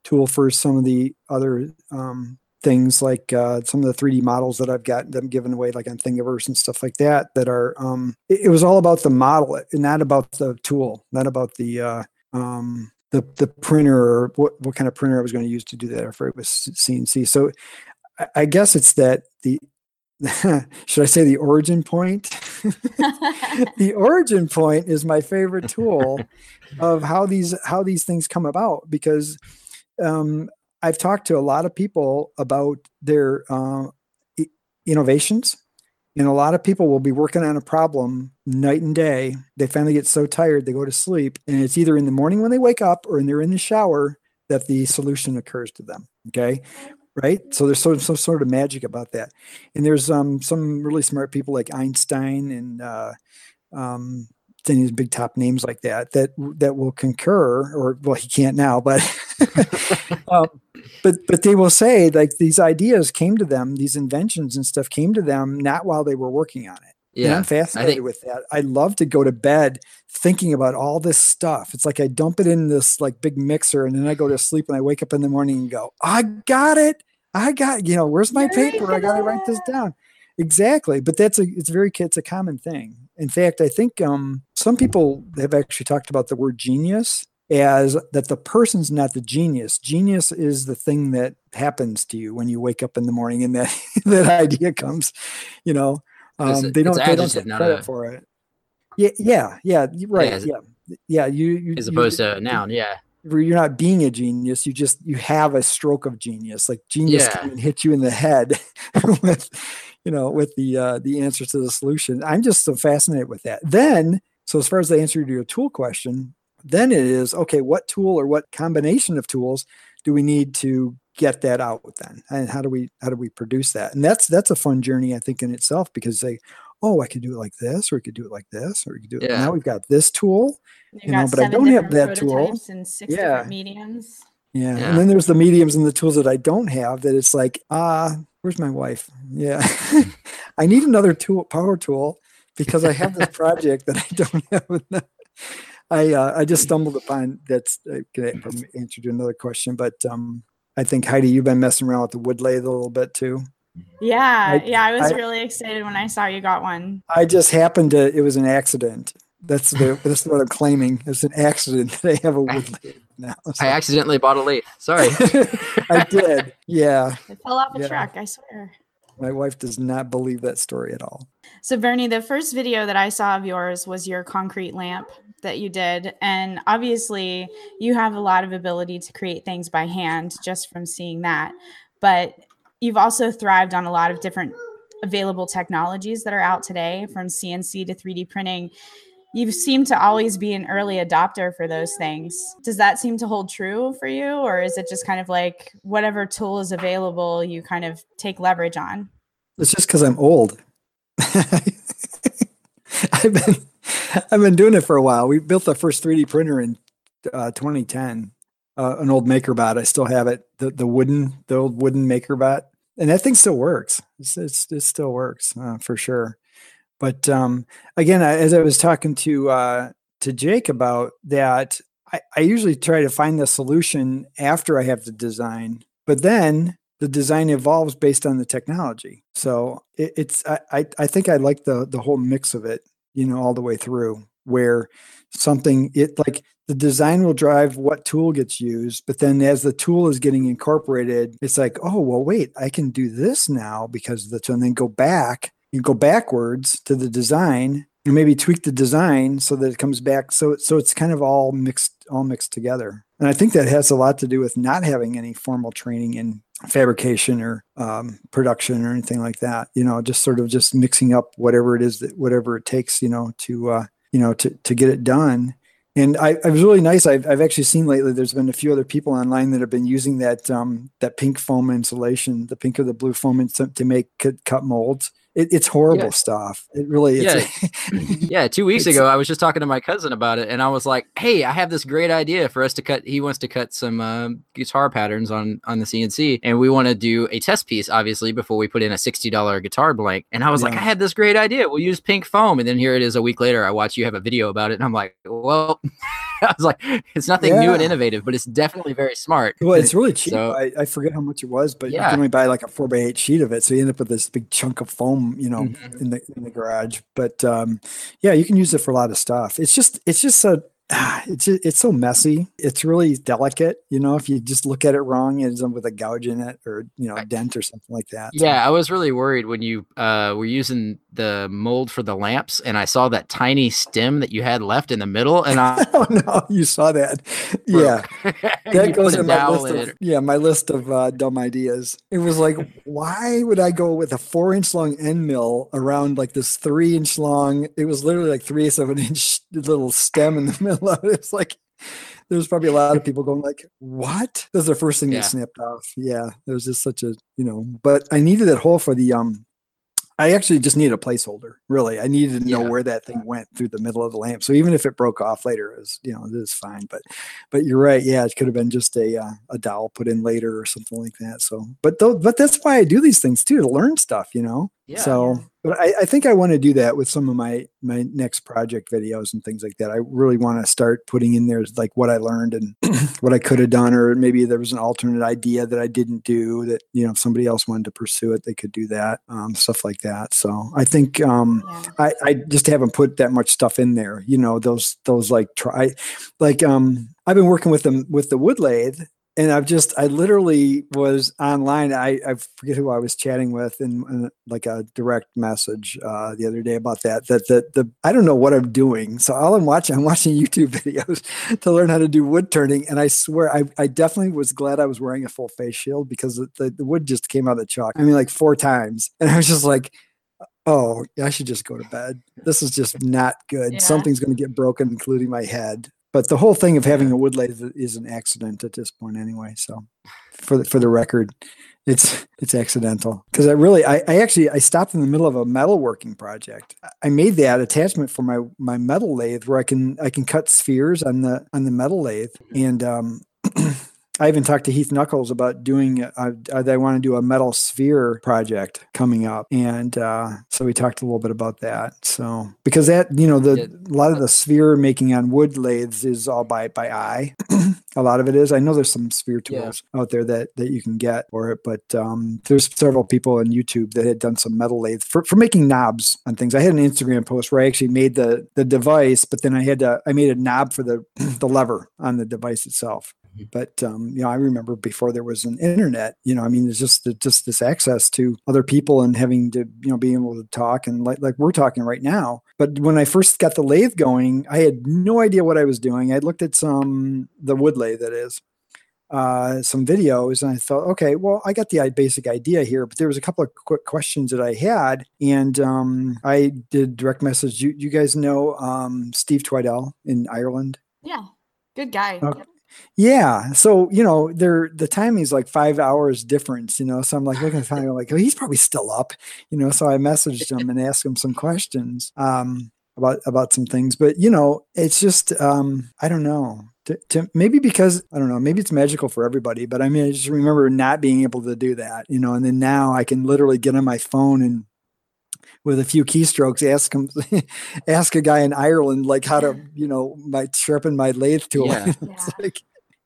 tool for some of the other um, things like uh, some of the 3D models that I've got them given away, like on Thingiverse and stuff like that. That are um, it, it was all about the model, and not about the tool, not about the uh, um, the the printer what, what kind of printer I was going to use to do that, or if it was CNC. So I, I guess it's that the should I say the origin point? the origin point is my favorite tool of how these how these things come about because um, I've talked to a lot of people about their uh, innovations and a lot of people will be working on a problem night and day. They finally get so tired, they go to sleep. And it's either in the morning when they wake up or when they're in the shower that the solution occurs to them. Okay. Right. So there's some, some sort of magic about that. And there's um, some really smart people like Einstein and uh, um, these big top names like that that that will concur or well he can't now but um, but but they will say like these ideas came to them these inventions and stuff came to them not while they were working on it. Yeah and i'm fascinated think- with that. I love to go to bed thinking about all this stuff. It's like i dump it in this like big mixer and then i go to sleep and i wake up in the morning and go i got it! I got you know where's my paper? I gotta write this down. Exactly but that's a it's very it's a common thing. In fact, I think um, some people have actually talked about the word genius as that the person's not the genius. Genius is the thing that happens to you when you wake up in the morning and that that idea comes. You know, um, they don't they don't take credit a... for it. Yeah, yeah, yeah. Right. Yeah, yeah. yeah you, you as opposed you, to a noun. Yeah. You're not being a genius. You just you have a stroke of genius. Like genius yeah. can hit you in the head with you know, with the uh, the answer to the solution. I'm just so fascinated with that. Then, so as far as the answer to your tool question, then it is okay. What tool or what combination of tools do we need to get that out then, and how do we how do we produce that? And that's that's a fun journey, I think, in itself because they, oh, I could do it like this, or we could do it like this, or we could do it. Yeah. Now we've got this tool, You've you know, but I don't have that tool. And six yeah. different mediums. Yeah. yeah. And then there's the mediums and the tools that I don't have that it's like, ah, uh, where's my wife? Yeah. I need another tool, power tool, because I have this project that I don't have. Enough. I uh, I just stumbled upon that's uh, gonna answer to another question, but um, I think Heidi, you've been messing around with the wood lathe a little bit too. Yeah, I- yeah, I was I- really excited when I saw you got one. I just happened to. It was an accident. That's the that's what I'm claiming. It's an accident that I have a wood lathe now. I accidentally bought a lathe. Sorry. I did. Yeah. It fell off a Yeah. truck, I swear. My wife does not believe that story at all. So, Bernie, the first video that I saw of yours was your concrete lamp that you did. And obviously, you have a lot of ability to create things by hand just from seeing that. But you've also thrived on a lot of different available technologies that are out today, from CNC to 3D printing. You seem to always be an early adopter for those things. Does that seem to hold true for you? Or is it just kind of like whatever tool is available, you kind of take leverage on? It's just because I'm old. I've been I've been doing it for a while. We built the first 3D printer in uh, 2010. Uh, an old MakerBot. I still have it. The the wooden the old wooden MakerBot, and that thing still works. It's, it's it still works uh, for sure. But um, again, as I was talking to uh, to Jake about that, I, I usually try to find the solution after I have the design. But then the design evolves based on the technology. So it, it's I, I think I like the the whole mix of it, you know, all the way through where something it like the design will drive what tool gets used, but then as the tool is getting incorporated, it's like, oh well, wait, I can do this now because of the tool, and then go back. You go backwards to the design and maybe tweak the design so that it comes back. So so it's kind of all mixed all mixed together. And I think that has a lot to do with not having any formal training in fabrication or um, production or anything like that. You know, just sort of just mixing up whatever it is that whatever it takes. You know, to uh, you know to to get it done. And I, I was really nice. I've, I've actually seen lately. There's been a few other people online that have been using that um, that pink foam insulation, the pink or the blue foam ins- to make cut molds. It, it's horrible Yeah. stuff. It really is. Yeah, two weeks ago, I was just talking to my cousin about it, and I was like, "Hey, I have this great idea for us to cut. He wants to cut some um, guitar patterns on on the CNC, and we want to do a test piece, obviously, before we put in a sixty dollar guitar blank." And I was like, "I had this great idea. We'll use pink foam." And then here it is, a week later, I watch you have a video about it, and I'm like, "Well." I was like, it's nothing new and innovative, but it's definitely very smart. Well, it's really cheap. So- I, I forget how much it was, but you can only buy like a four by eight sheet of it, so you end up with this big chunk of foam, you know, Mhm. in the in the garage. But um, yeah, you can use it for a lot of stuff. It's just it's just so it's just, it's so messy. It's really delicate, you know. If you just look at it wrong, it ends up with a gouge in it, or you know, a dent or something like that. Yeah, I was really worried when you uh, were using the mold for the lamps, and I saw that tiny stem that you had left in the middle, and I oh no, you saw that? Yeah. that goes in my list in of, yeah my list of uh, dumb ideas it was like why would i go with a four inch long end mill around like this three inch long it was literally like three eighths of an inch little stem in the middle of it's like there's probably a lot of people going like what that's the first thing Yeah. that snapped off yeah there was just such a you know but i needed that hole for the um I actually just needed a placeholder. Really, I needed to know Yeah. where that thing went through the middle of the lamp. So even if it broke off later, it was you know it was fine. But but you're right. Yeah, it could have been just a uh, a dowel put in later or something like that. So but though but that's why I do these things too to learn stuff. You know. Yeah. So but I, I think I want to do that with some of my my next project videos and things like that. I really want to start putting in there like what I learned and what I could have done, or maybe there was an alternate idea that I didn't do that you know if somebody else wanted to pursue it, they could do that, um, stuff like that. So I think um, Yeah. I, I just haven't put that much stuff in there. You know, those those like try like um I've been working with them with the wood lathe and I've just I literally was online. I, I forget who I was chatting with in, in like a direct message uh, the other day about that. That that the I don't know what I'm doing. So all I'm watching, I'm watching YouTube videos to learn how to do wood turning. And I swear, I, I definitely was glad I was wearing a full face shield because the, the, wood just came out of the chalk. I mean, like four times, and I was just like. Oh, I should just go to bed. This is just not good. Yeah. Something's going to get broken, including my head. But the whole thing of having a wood lathe is an accident at this point, anyway. So, for the, for the record, it's it's accidental because I really I, I actually I stopped in the middle of a metalworking project. I- I made that attachment for my my metal lathe where I can I can cut spheres on the on the metal lathe, and um, I even talked to Heath Knuckles about doing. Uh, uh, they want to do a metal sphere project coming up, and uh, so we talked a little bit about that. So because that you know the a lot of the sphere making on wood lathes is all by by eye. a lot of it is. I know there's some sphere tools yeah. out there that that you can get for it, but um, there's several people on YouTube that had done some metal lathes for, for making knobs on things. I had an Instagram post where I actually made the the device, but then I had to I made a knob for the the lever on the device itself. But um, you know, I remember before there was an internet. You know, I mean, it's just just this access to other people and having to you know being able to talk and like like we're talking right now. But when I first got the lathe going, I had no idea what I was doing. I looked at some the wood lathe that is. Uh, some videos and I thought, okay, well, I got the basic idea here, but there was a couple of quick questions that I had, and um, I did direct message. You, you guys know um, Steve Twidell in Ireland? Yeah, good guy. Okay. Yeah. So, you know, there the timing is like five hours difference, you know. So I'm like looking at the time, I'm like, oh, he's probably still up, you know. So I messaged him and asked him some questions um about about some things. But you know, it's just um, I don't know. To, to, maybe because I don't know, maybe it's magical for everybody, but I mean, I just remember not being able to do that, you know, and then now I can literally get on my phone and with a few keystrokes ask him ask a guy in Ireland like how to you know my sharpen my lathe tool. Yeah. yeah. like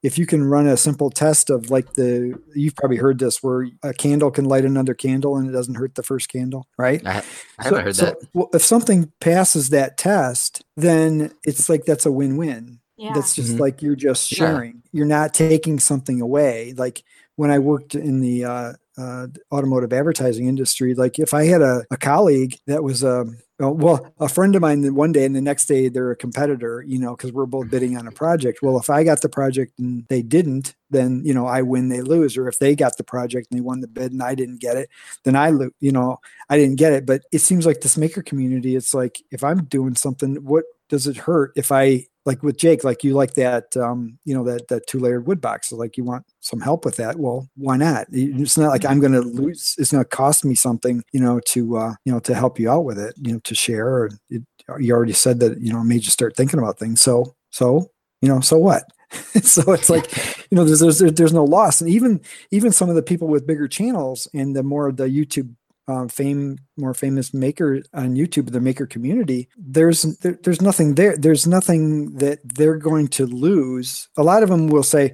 if you can run a simple test of like the you've probably heard this where a candle can light another candle and it doesn't hurt the first candle, right? I, I haven't so, heard so, that. Well, if something passes that test, then it's like that's a win-win. Yeah. That's just mm-hmm. like you're just sharing. Yeah. You're not taking something away. Like when I worked in the uh, uh, automotive advertising industry. Like if I had a, a colleague that was a um, well, a friend of mine one day and the next day they're a competitor, you know, because we're both bidding on a project. Well, if I got the project and they didn't, then you know I win, they lose. Or if they got the project and they won the bid and I didn't get it, then I lose. You know, I didn't get it. But it seems like this maker community, it's like if I'm doing something, what does it hurt if I like with Jake, like you like that, um, you know, that that two layered wood box. So like you want some help with that. Well, why not? It's not like I'm going to lose. It's going to cost me something, you know, to uh, you know to help you out with it, you know, to share. It, you already said that you know made you start thinking about things. So so you know so what? so it's like you know there's, there's there's no loss and even even some of the people with bigger channels and the more the youtube uh, fame more famous maker on YouTube, the maker community, there's there, there's nothing there. There's nothing that they're going to lose. A lot of them will say,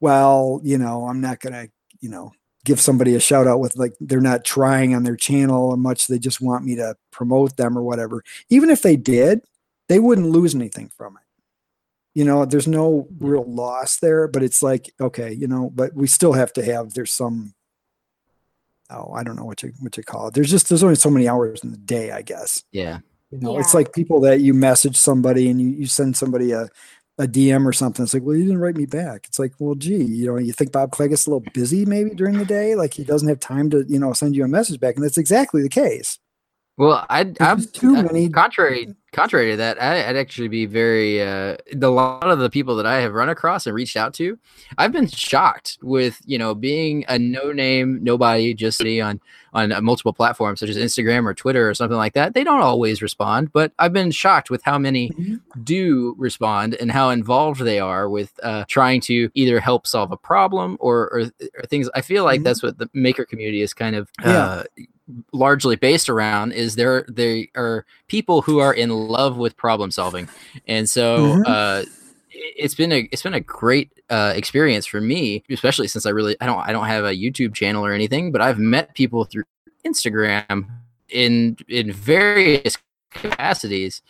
"Well, you know, I'm not going to, you know, give somebody a shout out with like they're not trying on their channel or much. They just want me to promote them or whatever." Even if they did, they wouldn't lose anything from it. You know, there's no real loss there, but it's like, okay, you know, but we still have to have there's some oh, I don't know what you what you call it. There's just there's only so many hours in the day, I guess. Yeah. You know, yeah. it's like people that you message somebody and you, you send somebody a, a DM or something. It's like, well, you didn't write me back. It's like, well, gee, you know, you think Bob Clagett is a little busy maybe during the day, like he doesn't have time to, you know, send you a message back, and that's exactly the case. Well, I'd, I'm too uh, many. Contrary, contrary to that, I, would actually be very. Uh, the lot of the people that I have run across and reached out to, I've been shocked with you know being a no name, nobody, just on on multiple platforms such as Instagram or Twitter or something like that. They don't always respond, but I've been shocked with how many mm-hmm. do respond and how involved they are with uh, trying to either help solve a problem or, or, or things. I feel like mm-hmm. that's what the maker community is kind of. Uh, yeah largely based around is there they are people who are in love with problem solving. And so mm-hmm. uh, it's been a it's been a great uh, experience for me especially since i really i don't i don't have a youtube channel or anything but i've met people through instagram in in various capacities.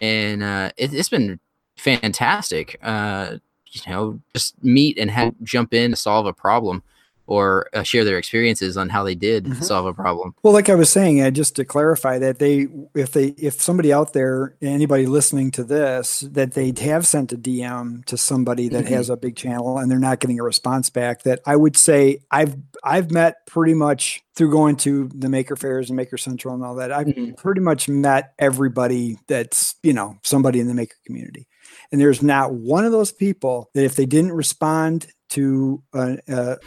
And uh, it, has been fantastic uh, you know just meet and have jump in to solve a problem or uh, share their experiences on how they did mm-hmm. solve a problem. Well, like I was saying, uh, just to clarify that they, if they, if somebody out there, anybody listening to this, that they have sent a DM to somebody that mm-hmm. has a big channel and they're not getting a response back, that I would say I've I've met pretty much through going to the maker fairs and maker central and all that. I've mm-hmm. pretty much met everybody that's you know somebody in the maker community. And there's not one of those people that if they didn't respond to a,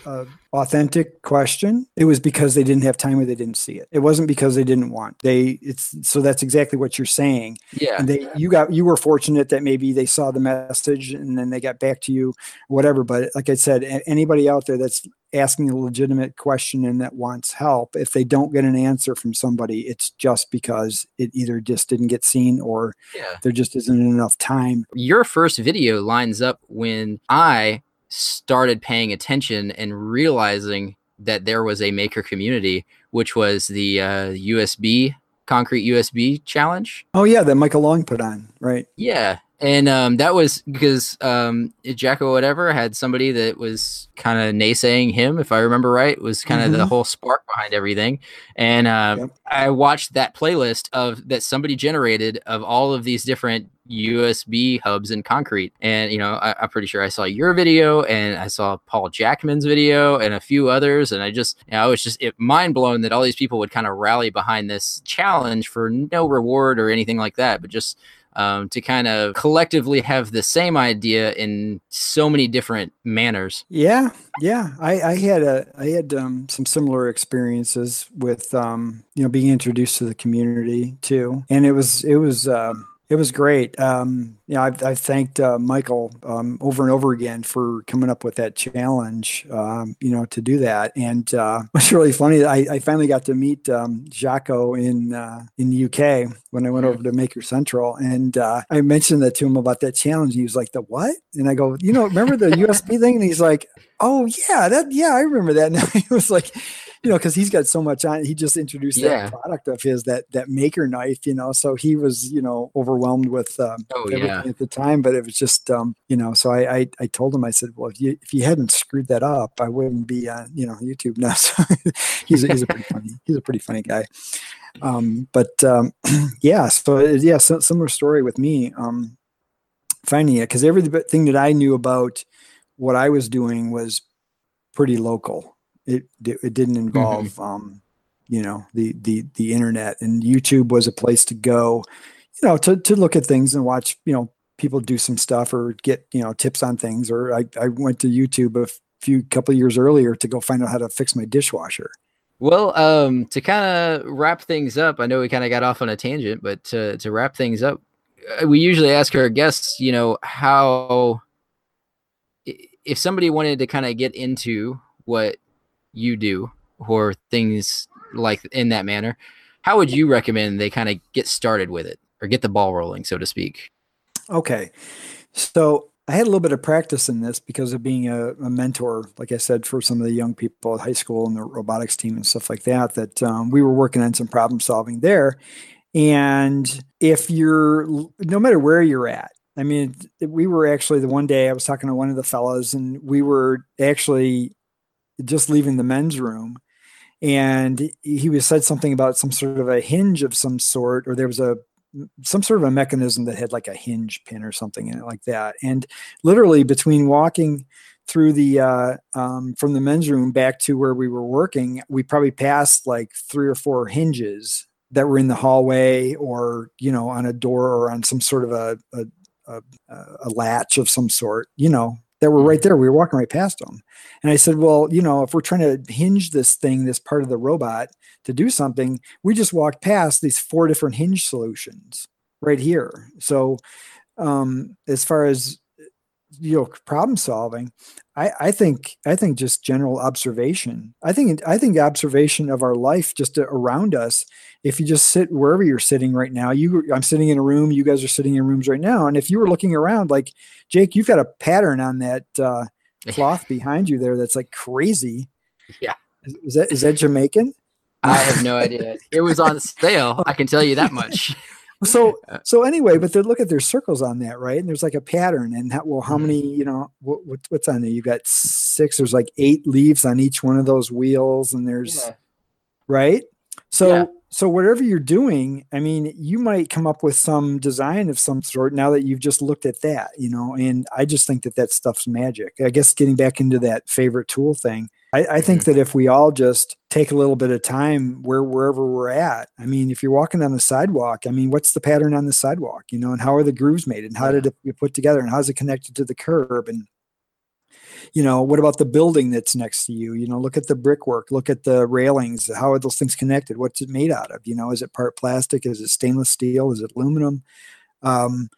a, authentic question, it was because they didn't have time or they didn't see it. It wasn't because they didn't want. They it's so that's exactly what you're saying. Yeah. And they you got you were fortunate that maybe they saw the message and then they got back to you, whatever. But like I said, anybody out there that's asking a legitimate question and that wants help, if they don't get an answer from somebody, it's just because it either just didn't get seen or yeah. there just isn't enough time. Your first video lines up when I started paying attention and realizing that there was a maker community, which was the uh, USB concrete USB challenge. Oh yeah, that Michael Long put on, right? Yeah, and um, that was because um, or whatever had somebody that was kind of naysaying him, if I remember right, was kind of mm-hmm. the whole spark behind everything. And uh, yep. I watched that playlist of that somebody generated of all of these different USB hubs in concrete. And you know, I, am pretty sure I saw your video and I saw Paul Jackman's video and a few others. And I just, you know, I was just it, mind blown that all these people would kind of rally behind this challenge for no reward or anything like that, but just um, to kind of collectively have the same idea in so many different manners. Yeah, yeah. I, I had a I had um, some similar experiences with um, you know being introduced to the community too, and it was it was. Um, it was great. Um, you know, I've, I've thanked uh, Michael um, over and over again for coming up with that challenge. Um, you know, to do that, and uh, it's really funny. I, I finally got to meet um, Jaco in uh, in the UK when I went over to Maker Central, and uh, I mentioned that to him about that challenge. He was like, "The what?" And I go, "You know, remember the USB thing?" And he's like, "Oh yeah, that yeah, I remember that." And he was like you know, because he's got so much on. He just introduced yeah. that product of his that that maker knife, you know. So he was, you know, overwhelmed with um, oh, everything yeah. at the time. But it was just, um, you know. So I, I, I told him, I said, well, if you if you hadn't screwed that up, I wouldn't be on, you know, YouTube now. So he's a, he's a pretty funny he's a pretty funny guy. Um, but um, yeah, so yeah, so, similar story with me. Um, finding it because everything that I knew about what I was doing was pretty local it it didn't mm-hmm. involve mm-hmm. um, you know the the the internet and YouTube was a place to go, you know, to to look at things and watch you know people do some stuff or get you know tips on things. Or I I went to YouTube a few couple years earlier to go find out how to fix my dishwasher. Well, um, to kind of wrap things up, I know we kind of got off on a tangent, but to to wrap things up, uh, we usually ask our guests, you know, how if somebody wanted to kind of get into what you do or things like in that manner, how would you recommend they kind of get started with it or get the ball rolling, so to speak? Okay. So I had a little bit of practice in this because of being a, a, mentor, like I said, for some of the young people at high school and the robotics team and stuff like that. That um, we were working on some problem solving there. And if you're, no matter where you're at, I mean, we were actually the one day I was talking to one of the fellows, and we were actually just leaving the men's room. And he was said something about some sort of a hinge of some sort or there was a some sort of a mechanism that had like a hinge pin or something in it like that. And literally between walking through the uh, um, from the men's room back to where we were working we probably passed like three or four hinges that were in the hallway or you know on a door or on some sort of a, a, a, a latch of some sort you know that were right mm-hmm. there. We were walking right past them. And I said, well, you know, if we're trying to hinge this thing, this part of the robot to do something, we just walked past these four different hinge solutions right here. So, um, as far as you know problem solving I, I think i think just general observation i think i think observation of our life just around us if you just sit wherever you're sitting right now you i'm sitting in a room you guys are sitting in rooms right now and if you were looking around like jake you've got a pattern on that uh, cloth behind you there that's like crazy. Yeah. Is, is that is that jamaican? I have no idea. It was on sale i can tell you that much so so anyway but they look at their circles on that right and there's like a pattern and that, well how mm-hmm. many you know what, what's on there you got six there's like eight leaves on each one of those wheels and there's yeah. right so yeah. so whatever you're doing i mean you might come up with some design of some sort now that you've just looked at that you know and i just think that that stuff's magic i guess getting back into that favorite tool thing I, I think mm-hmm. that if we all just take a little bit of time where wherever we're at, I mean, if you're walking on the sidewalk, I mean, what's the pattern on the sidewalk, you know, and how are the grooves made and how did it get put together and how's it connected to the curb and you know what about the building that's next to you? You know look at the brickwork look at the railings how are those things connected? What's it made out of? You know is it part plastic? Is it stainless steel? Is it aluminum? Um,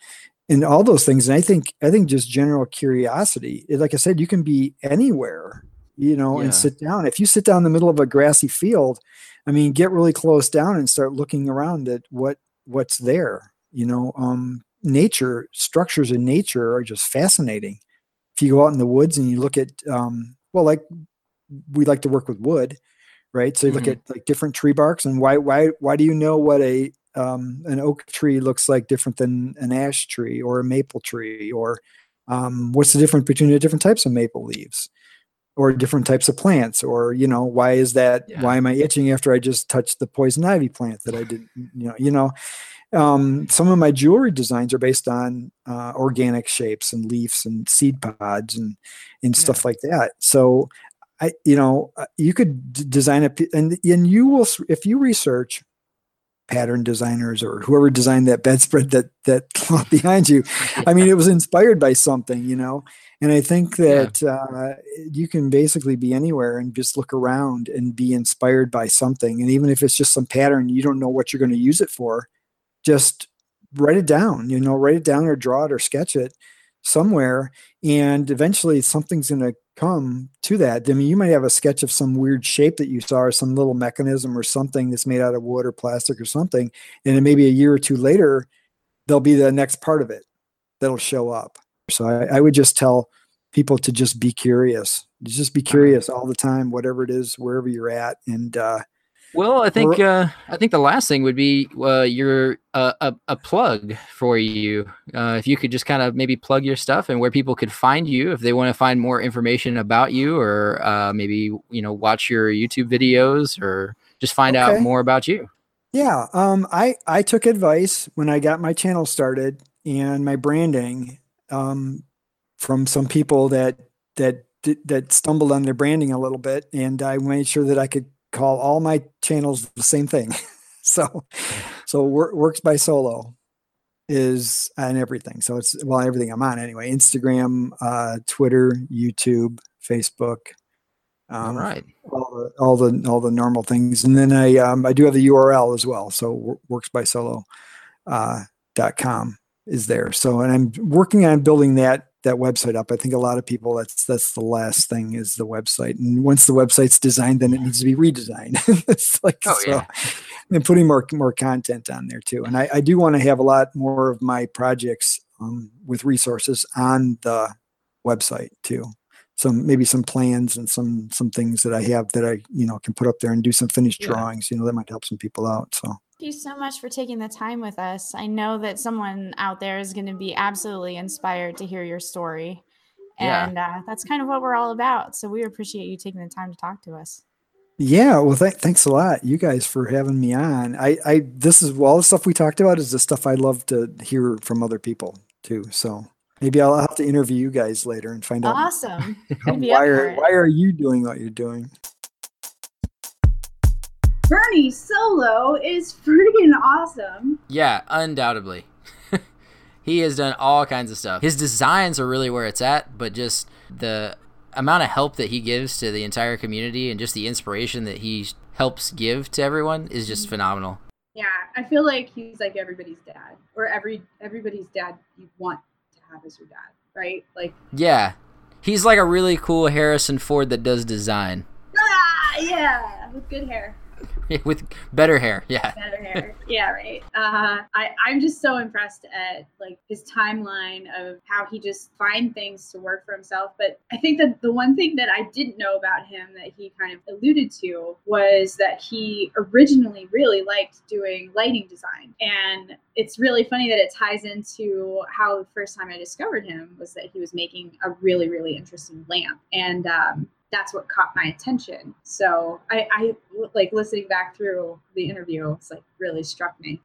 and all those things and i think i think just general curiosity like i said you can be anywhere you know Yeah. and sit down if you sit down in the middle of a grassy field i mean get really close down and start looking around at what what's there you know um nature structures in nature are just fascinating if you go out in the woods and you look at um well like we like to work with wood right so you look Mhm. at like different tree barks and why why why do you know what a um, an oak tree looks like different than an ash tree or a maple tree or um, what's the difference between the different types of maple leaves or different types of plants or you know why is that Yeah. why am i itching after i just touched the poison ivy plant that i didn't you know you know um, some of my jewelry designs are based on uh, organic shapes and leaves and seed pods and and Yeah. stuff like that so i you know uh, you could d- design a and and you will if you research pattern designers or whoever designed that bedspread that that cloth behind you. I mean it was inspired by something you know? And i think Yeah. that uh, you can basically be anywhere and just look around and be inspired by something. And even if it's just some pattern you don't know what you're going to use it for just write it down you know write it down or draw it or sketch it somewhere. And eventually something's going to come to that i mean you might have a sketch of some weird shape that you saw or some little mechanism or something that's made out of wood or plastic or something and then maybe a year or two later there'll be the next part of it that'll show up. So i, I would just tell people to just be curious. Just be curious all the time whatever it is wherever you're at and uh Well, I think uh, I think the last thing would be uh, your uh, a a plug for you. Uh, if you could just kind of maybe plug your stuff and where people could find you if they want to find more information about you, or uh, maybe you know watch your YouTube videos or just find out more about you. Yeah, um, I I took advice when I got my channel started and my branding um, from some people that that that stumbled on their branding a little bit, and I made sure that I could call all my channels the same thing. so, so Wor- works by solo is on everything. So it's well everything I'm on anyway: Instagram, uh, Twitter, YouTube, Facebook. All Um, right. all the all the all the normal things and then i um i do have the url as well so wo- worksbysolo uh dot com is there so and i'm working on building that that website up i think a lot of people that's that's the last thing is the website and once the website's designed then it needs to be redesigned it's like Oh, so yeah. and putting more more content on there too and i, I do want to have a lot more of my projects um, with resources on the website too some maybe some plans and some some things that I have that I you know can put up there and do some finished Yeah. drawings. You know that might help some people out. So Thank you so much for taking the time with us. I know that someone out there is going to be absolutely inspired to hear your story. Yeah. And uh, that's kind of what we're all about. So we appreciate you taking the time to talk to us. yeah, well, th- thanks a lot, you guys, for having me on. I I this is all the stuff we talked about is the stuff I love to hear from other people too. So maybe I'll have to interview you guys later and find out Awesome. how- We'd be up why are why are you doing what you're doing. Bernie Solo is freaking awesome. Yeah, undoubtedly. he has done all kinds of stuff. His designs are really where it's at, but just the amount of help that he gives to the entire community and just the inspiration that he helps give to everyone is just phenomenal. Yeah, I feel like he's like everybody's dad, or every everybody's dad you want to have as your dad, right? Like, Yeah. He's like a really cool Harrison Ford that does design. ah, yeah, with good hair. With better hair. Yeah. better hair. yeah, right. Uh, I I'm just so impressed at like his timeline of how he just find things to work for himself. But I think that the one thing that I didn't know about him that he kind of alluded to was that he originally really liked doing lighting design, and it's really funny that it ties into how the first time I discovered him was that he was making a really really interesting lamp, and um, that's what caught my attention. So I, I like listening back through the interview. It's like really struck me.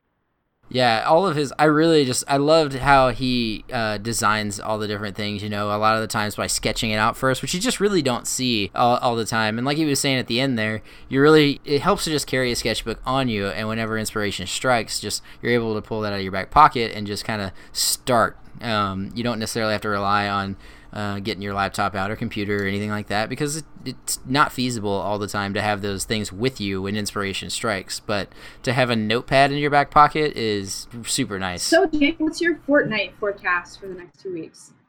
Yeah, all of his. I really just. I loved how he uh, designs all the different things. You know, a lot of the times by sketching it out first, which you just really don't see all, all the time. And like he was saying at the end there, you really. It helps to just carry a sketchbook on you, and whenever inspiration strikes, just you're able to pull that out of your back pocket and just kind of start Um, you don't necessarily have to rely on uh, getting your laptop out or computer or anything like that because it, it's not feasible all the time to have those things with you when inspiration strikes. But to have a notepad in your back pocket is super nice. So, Jake, what's your fortnight forecast for the next two weeks?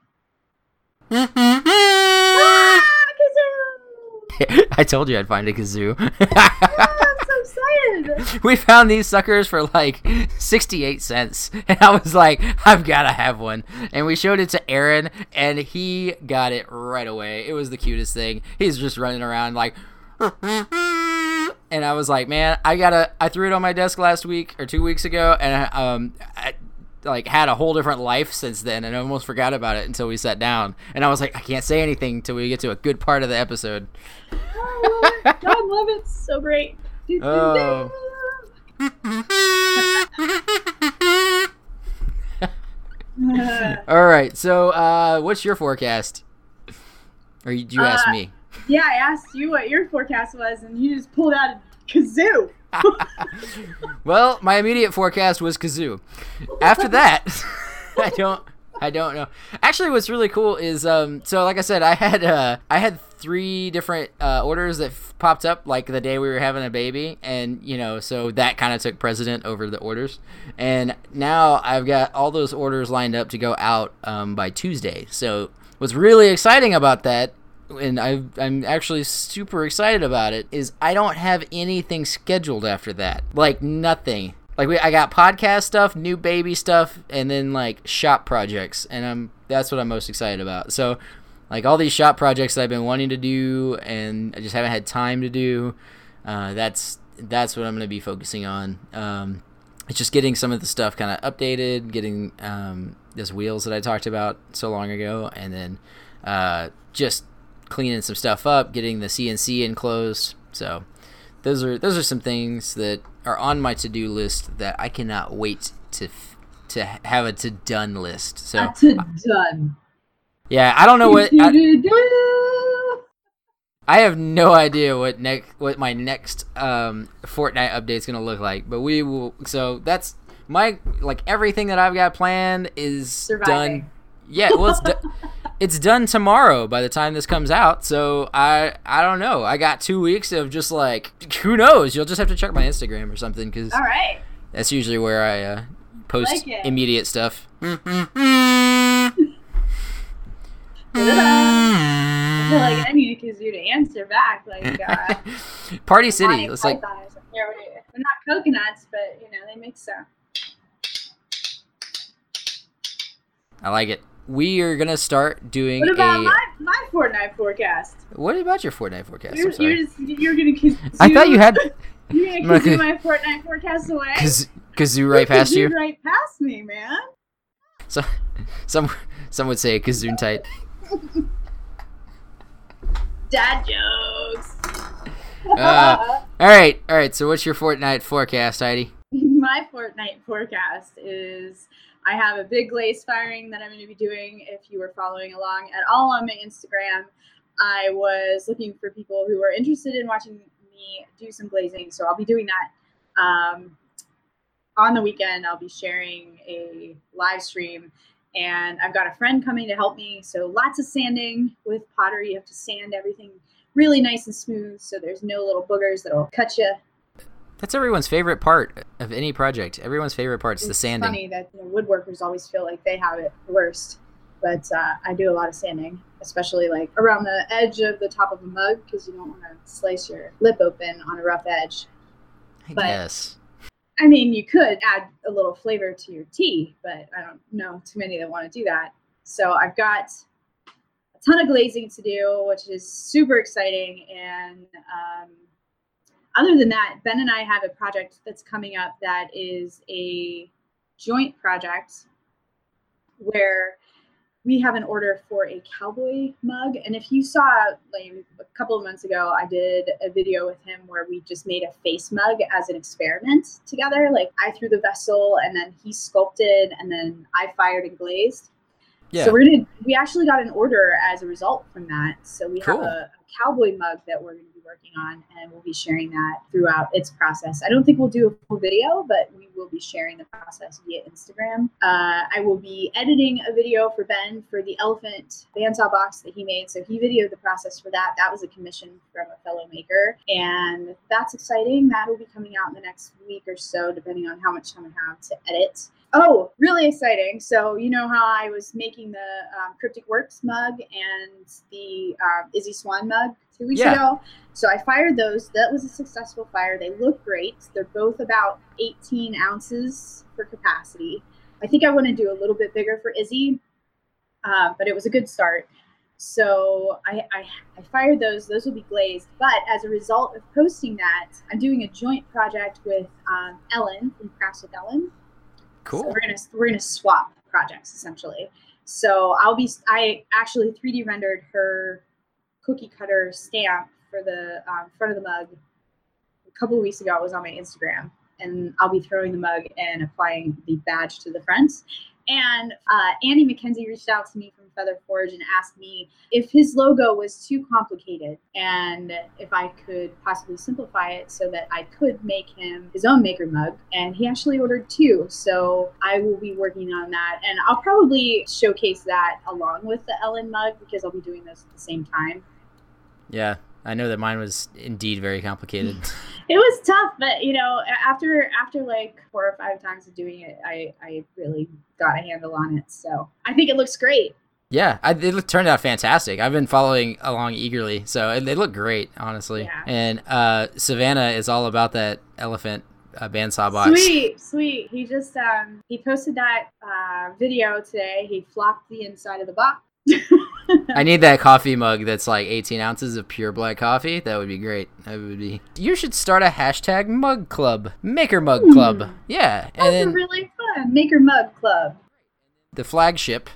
Ah! I told you I'd find a kazoo. So excited. we found these suckers for like 68 cents and i was like i've gotta have one and we showed it to aaron and he got it right away it was the cutest thing he's just running around like and i was like man i gotta i threw it on my desk last week or two weeks ago and I, um I, like had a whole different life since then and I almost forgot about it until we sat down and I was like I can't say anything until we get to a good part of the episode. Oh, I. God, love it. So great. Oh. All right. So, uh, what's your forecast? Or you, you asked Uh, me? yeah, I asked you what your forecast was, and you just pulled out a kazoo. Well, my immediate forecast was kazoo. After that, I don't. I don't know. Actually, what's really cool is, um, so like I said, I had uh, I had three different uh, orders that f- popped up like the day we were having a baby, and you know, so that kind of took precedent over the orders. And now I've got all those orders lined up to go out um, by Tuesday. So what's really exciting about that and I, I'm actually super excited about it, is I don't have anything scheduled after that. Like nothing. Like we, I got podcast stuff, new baby stuff, and then like shop projects, and I'm that's what I'm most excited about. So, like all these shop projects that I've been wanting to do, and I just haven't had time to do. Uh, that's that's what I'm going to be focusing on. Um, it's just getting some of the stuff kind of updated, getting um, those wheels that I talked about so long ago, and then uh, just cleaning some stuff up, getting the CNC enclosed. So those are those are some things that are on my to do list that I cannot wait to to have a to done list. So it done. Yeah, I don't know what I, I have no idea what next what my next um, fortnight update is gonna look like, but we will. So that's my like everything that I've got planned is Surviving. done. Yeah, well, it's do- it's done tomorrow by the time this comes out. So I I don't know. I got two weeks of just like who knows. You'll just have to check my Instagram or something because All right. that's usually where I uh, post Like immediate stuff. I feel like I need a kazoo to answer back. Like, uh, Party City. It's like Python or something. We- They're not coconuts, but you know they make so. I like it. We are gonna start doing What about a. my my fortnight forecast? What about your fortnight forecast? You're, you're just you're gonna kazoo. I thought you had You're gonna kazoo gonna- my fortnight forecast away. kaz- kazoo right past you. Right past me, man. So, some some would say kazoo tight. Dad jokes. Uh, All right, all right. So, what's your fortnight forecast, Heidi? my fortnight forecast is I have a big glaze firing that I'm going to be doing. If you were following along at all on my Instagram, I was looking for people who were interested in watching me do some glazing. So I'll be doing that um, on the weekend. I'll be sharing a live stream. And I've got a friend coming to help me. So lots of sanding with pottery. You have to sand everything really nice and smooth so there's no little boogers that'll cut you That's everyone's favorite part of any project. Everyone's favorite part's the it's sanding. funny that you know, woodworkers always feel like they have it worst, but uh, I do a lot of sanding, especially like around the edge of the top of a mug because you don't want to slice your lip open on a rough edge. I but- guess. I mean, you could add a little flavor to your tea, but I don't know too many that want to do that. So I've got a ton of glazing to do, which is super exciting. And um, other than that, Ben and I have a project that's coming up that is a joint project where we have an order for a cowboy mug. And if you saw like a couple of months ago, I did a video with him where we just made a face mug as an experiment together. Like I threw the vessel and then he sculpted and then I fired and glazed. Yeah. So we're gonna we actually got an order as a result from that. So we Cool. have a, a cowboy mug that we're gonna be working on and we'll be sharing that throughout its process. I don't think we'll do a full video, but we will be sharing the process via Instagram. Uh, I will be editing a video for Ben for the elephant bandsaw box that he made. So he videoed the process for that. That was a commission from a fellow maker. And that's exciting. That will be coming out in the next week or so, depending on how much time I have to edit. Oh, really exciting. So, you know how I was making the um, Cryptic Works mug and the um, Izzy Swan mug two weeks Yeah. ago? So, I fired those. That was a successful fire. They look great. They're both about 18 ounces for capacity. I think I want to do a little bit bigger for Izzy, uh, but it was a good start. So I, I, I fired those. Those will be glazed. But as a result of posting that, I'm doing a joint project with um, Ellen from Crafts with Ellen. So Cool. we're gonna we're gonna swap projects essentially. So I'll be I actually 3D rendered her cookie cutter stamp for the um, front of the mug a couple of weeks ago. It was on my Instagram, and I'll be throwing the mug and applying the badge to the front. And uh, Andy McKenzie reached out to me from Feather Forge and asked me if his logo was too complicated and if I could possibly simplify it so that I could make him his own maker mug. And he actually ordered two. So I will be working on that. And I'll probably showcase that along with the Ellen mug because I'll be doing those at the same time. Yeah. I know that mine was indeed very complicated. It was tough, but you know, after after like four or five times of doing it, I I really got a handle on it. So I think it looks great. Yeah, I, it turned out fantastic. I've been following along eagerly, so they look great, honestly. Yeah. And uh, Savannah is all about that elephant uh, bandsaw box. Sweet, sweet. He just um he posted that uh, video today. He flopped the inside of the box. I need that coffee mug that's like 18 ounces of pure black coffee. That would be great. That would be. You should start a hashtag mug club, maker mug Hmm. club. Yeah, and That's then really fun. Maker Mug Club. the flagship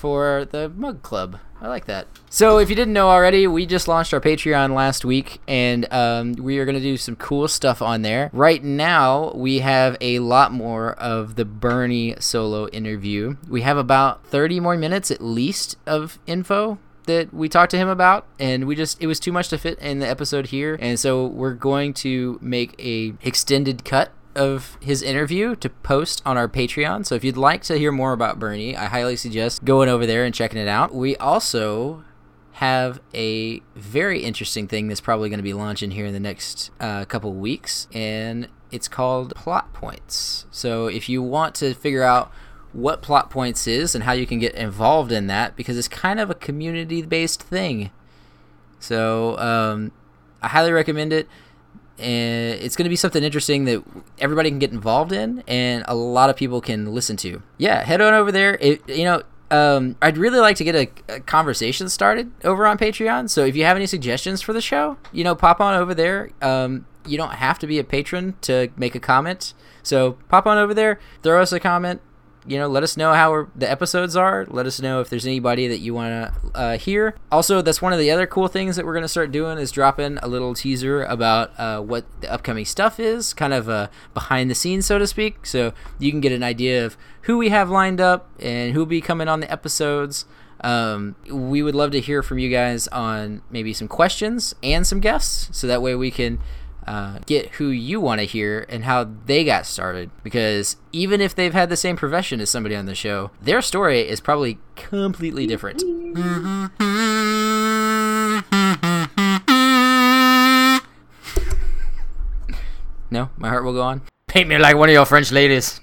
for the mug club. I like that. So, if you didn't know already, we just launched our Patreon last week, and um, we are going to do some cool stuff on there. Right now, we have a lot more of the Bernie solo interview. We have about 30 more minutes at least of info that we talked to him about and we just it was too much to fit in the episode here and so we're going to make a extended cut of his interview to post on our Patreon. So if you'd like to hear more about Bernie, I highly suggest going over there and checking it out. We also have a very interesting thing that's probably going to be launching here in the next uh, couple weeks, and it's called Plot Points. So if you want to figure out what Plot Points is and how you can get involved in that, because it's kind of a community based thing. So um, I highly recommend it and it's going to be something interesting that everybody can get involved in and a lot of people can listen to. Yeah head on over there. It, you know um, i'd really like to get a, a conversation started over on patreon. So if you have any suggestions for the show you know pop on over there. Um, you don't have to be a patron to make a comment. So pop on over there throw us a comment you know, let us know how the episodes are. Let us know if there's anybody that you want to uh, hear. Also, that's one of the other cool things that we're going to start doing is dropping a little teaser about uh, what the upcoming stuff is, kind of uh, behind the scenes, so to speak. So you can get an idea of who we have lined up and who'll be coming on the episodes. Um, we would love to hear from you guys on maybe some questions and some guests, so that way we can uh, get who you want to hear and how they got started. Because even if they've had the same profession as somebody on the show, their story is probably completely different. No, my heart will go on. Paint me like one of your French ladies.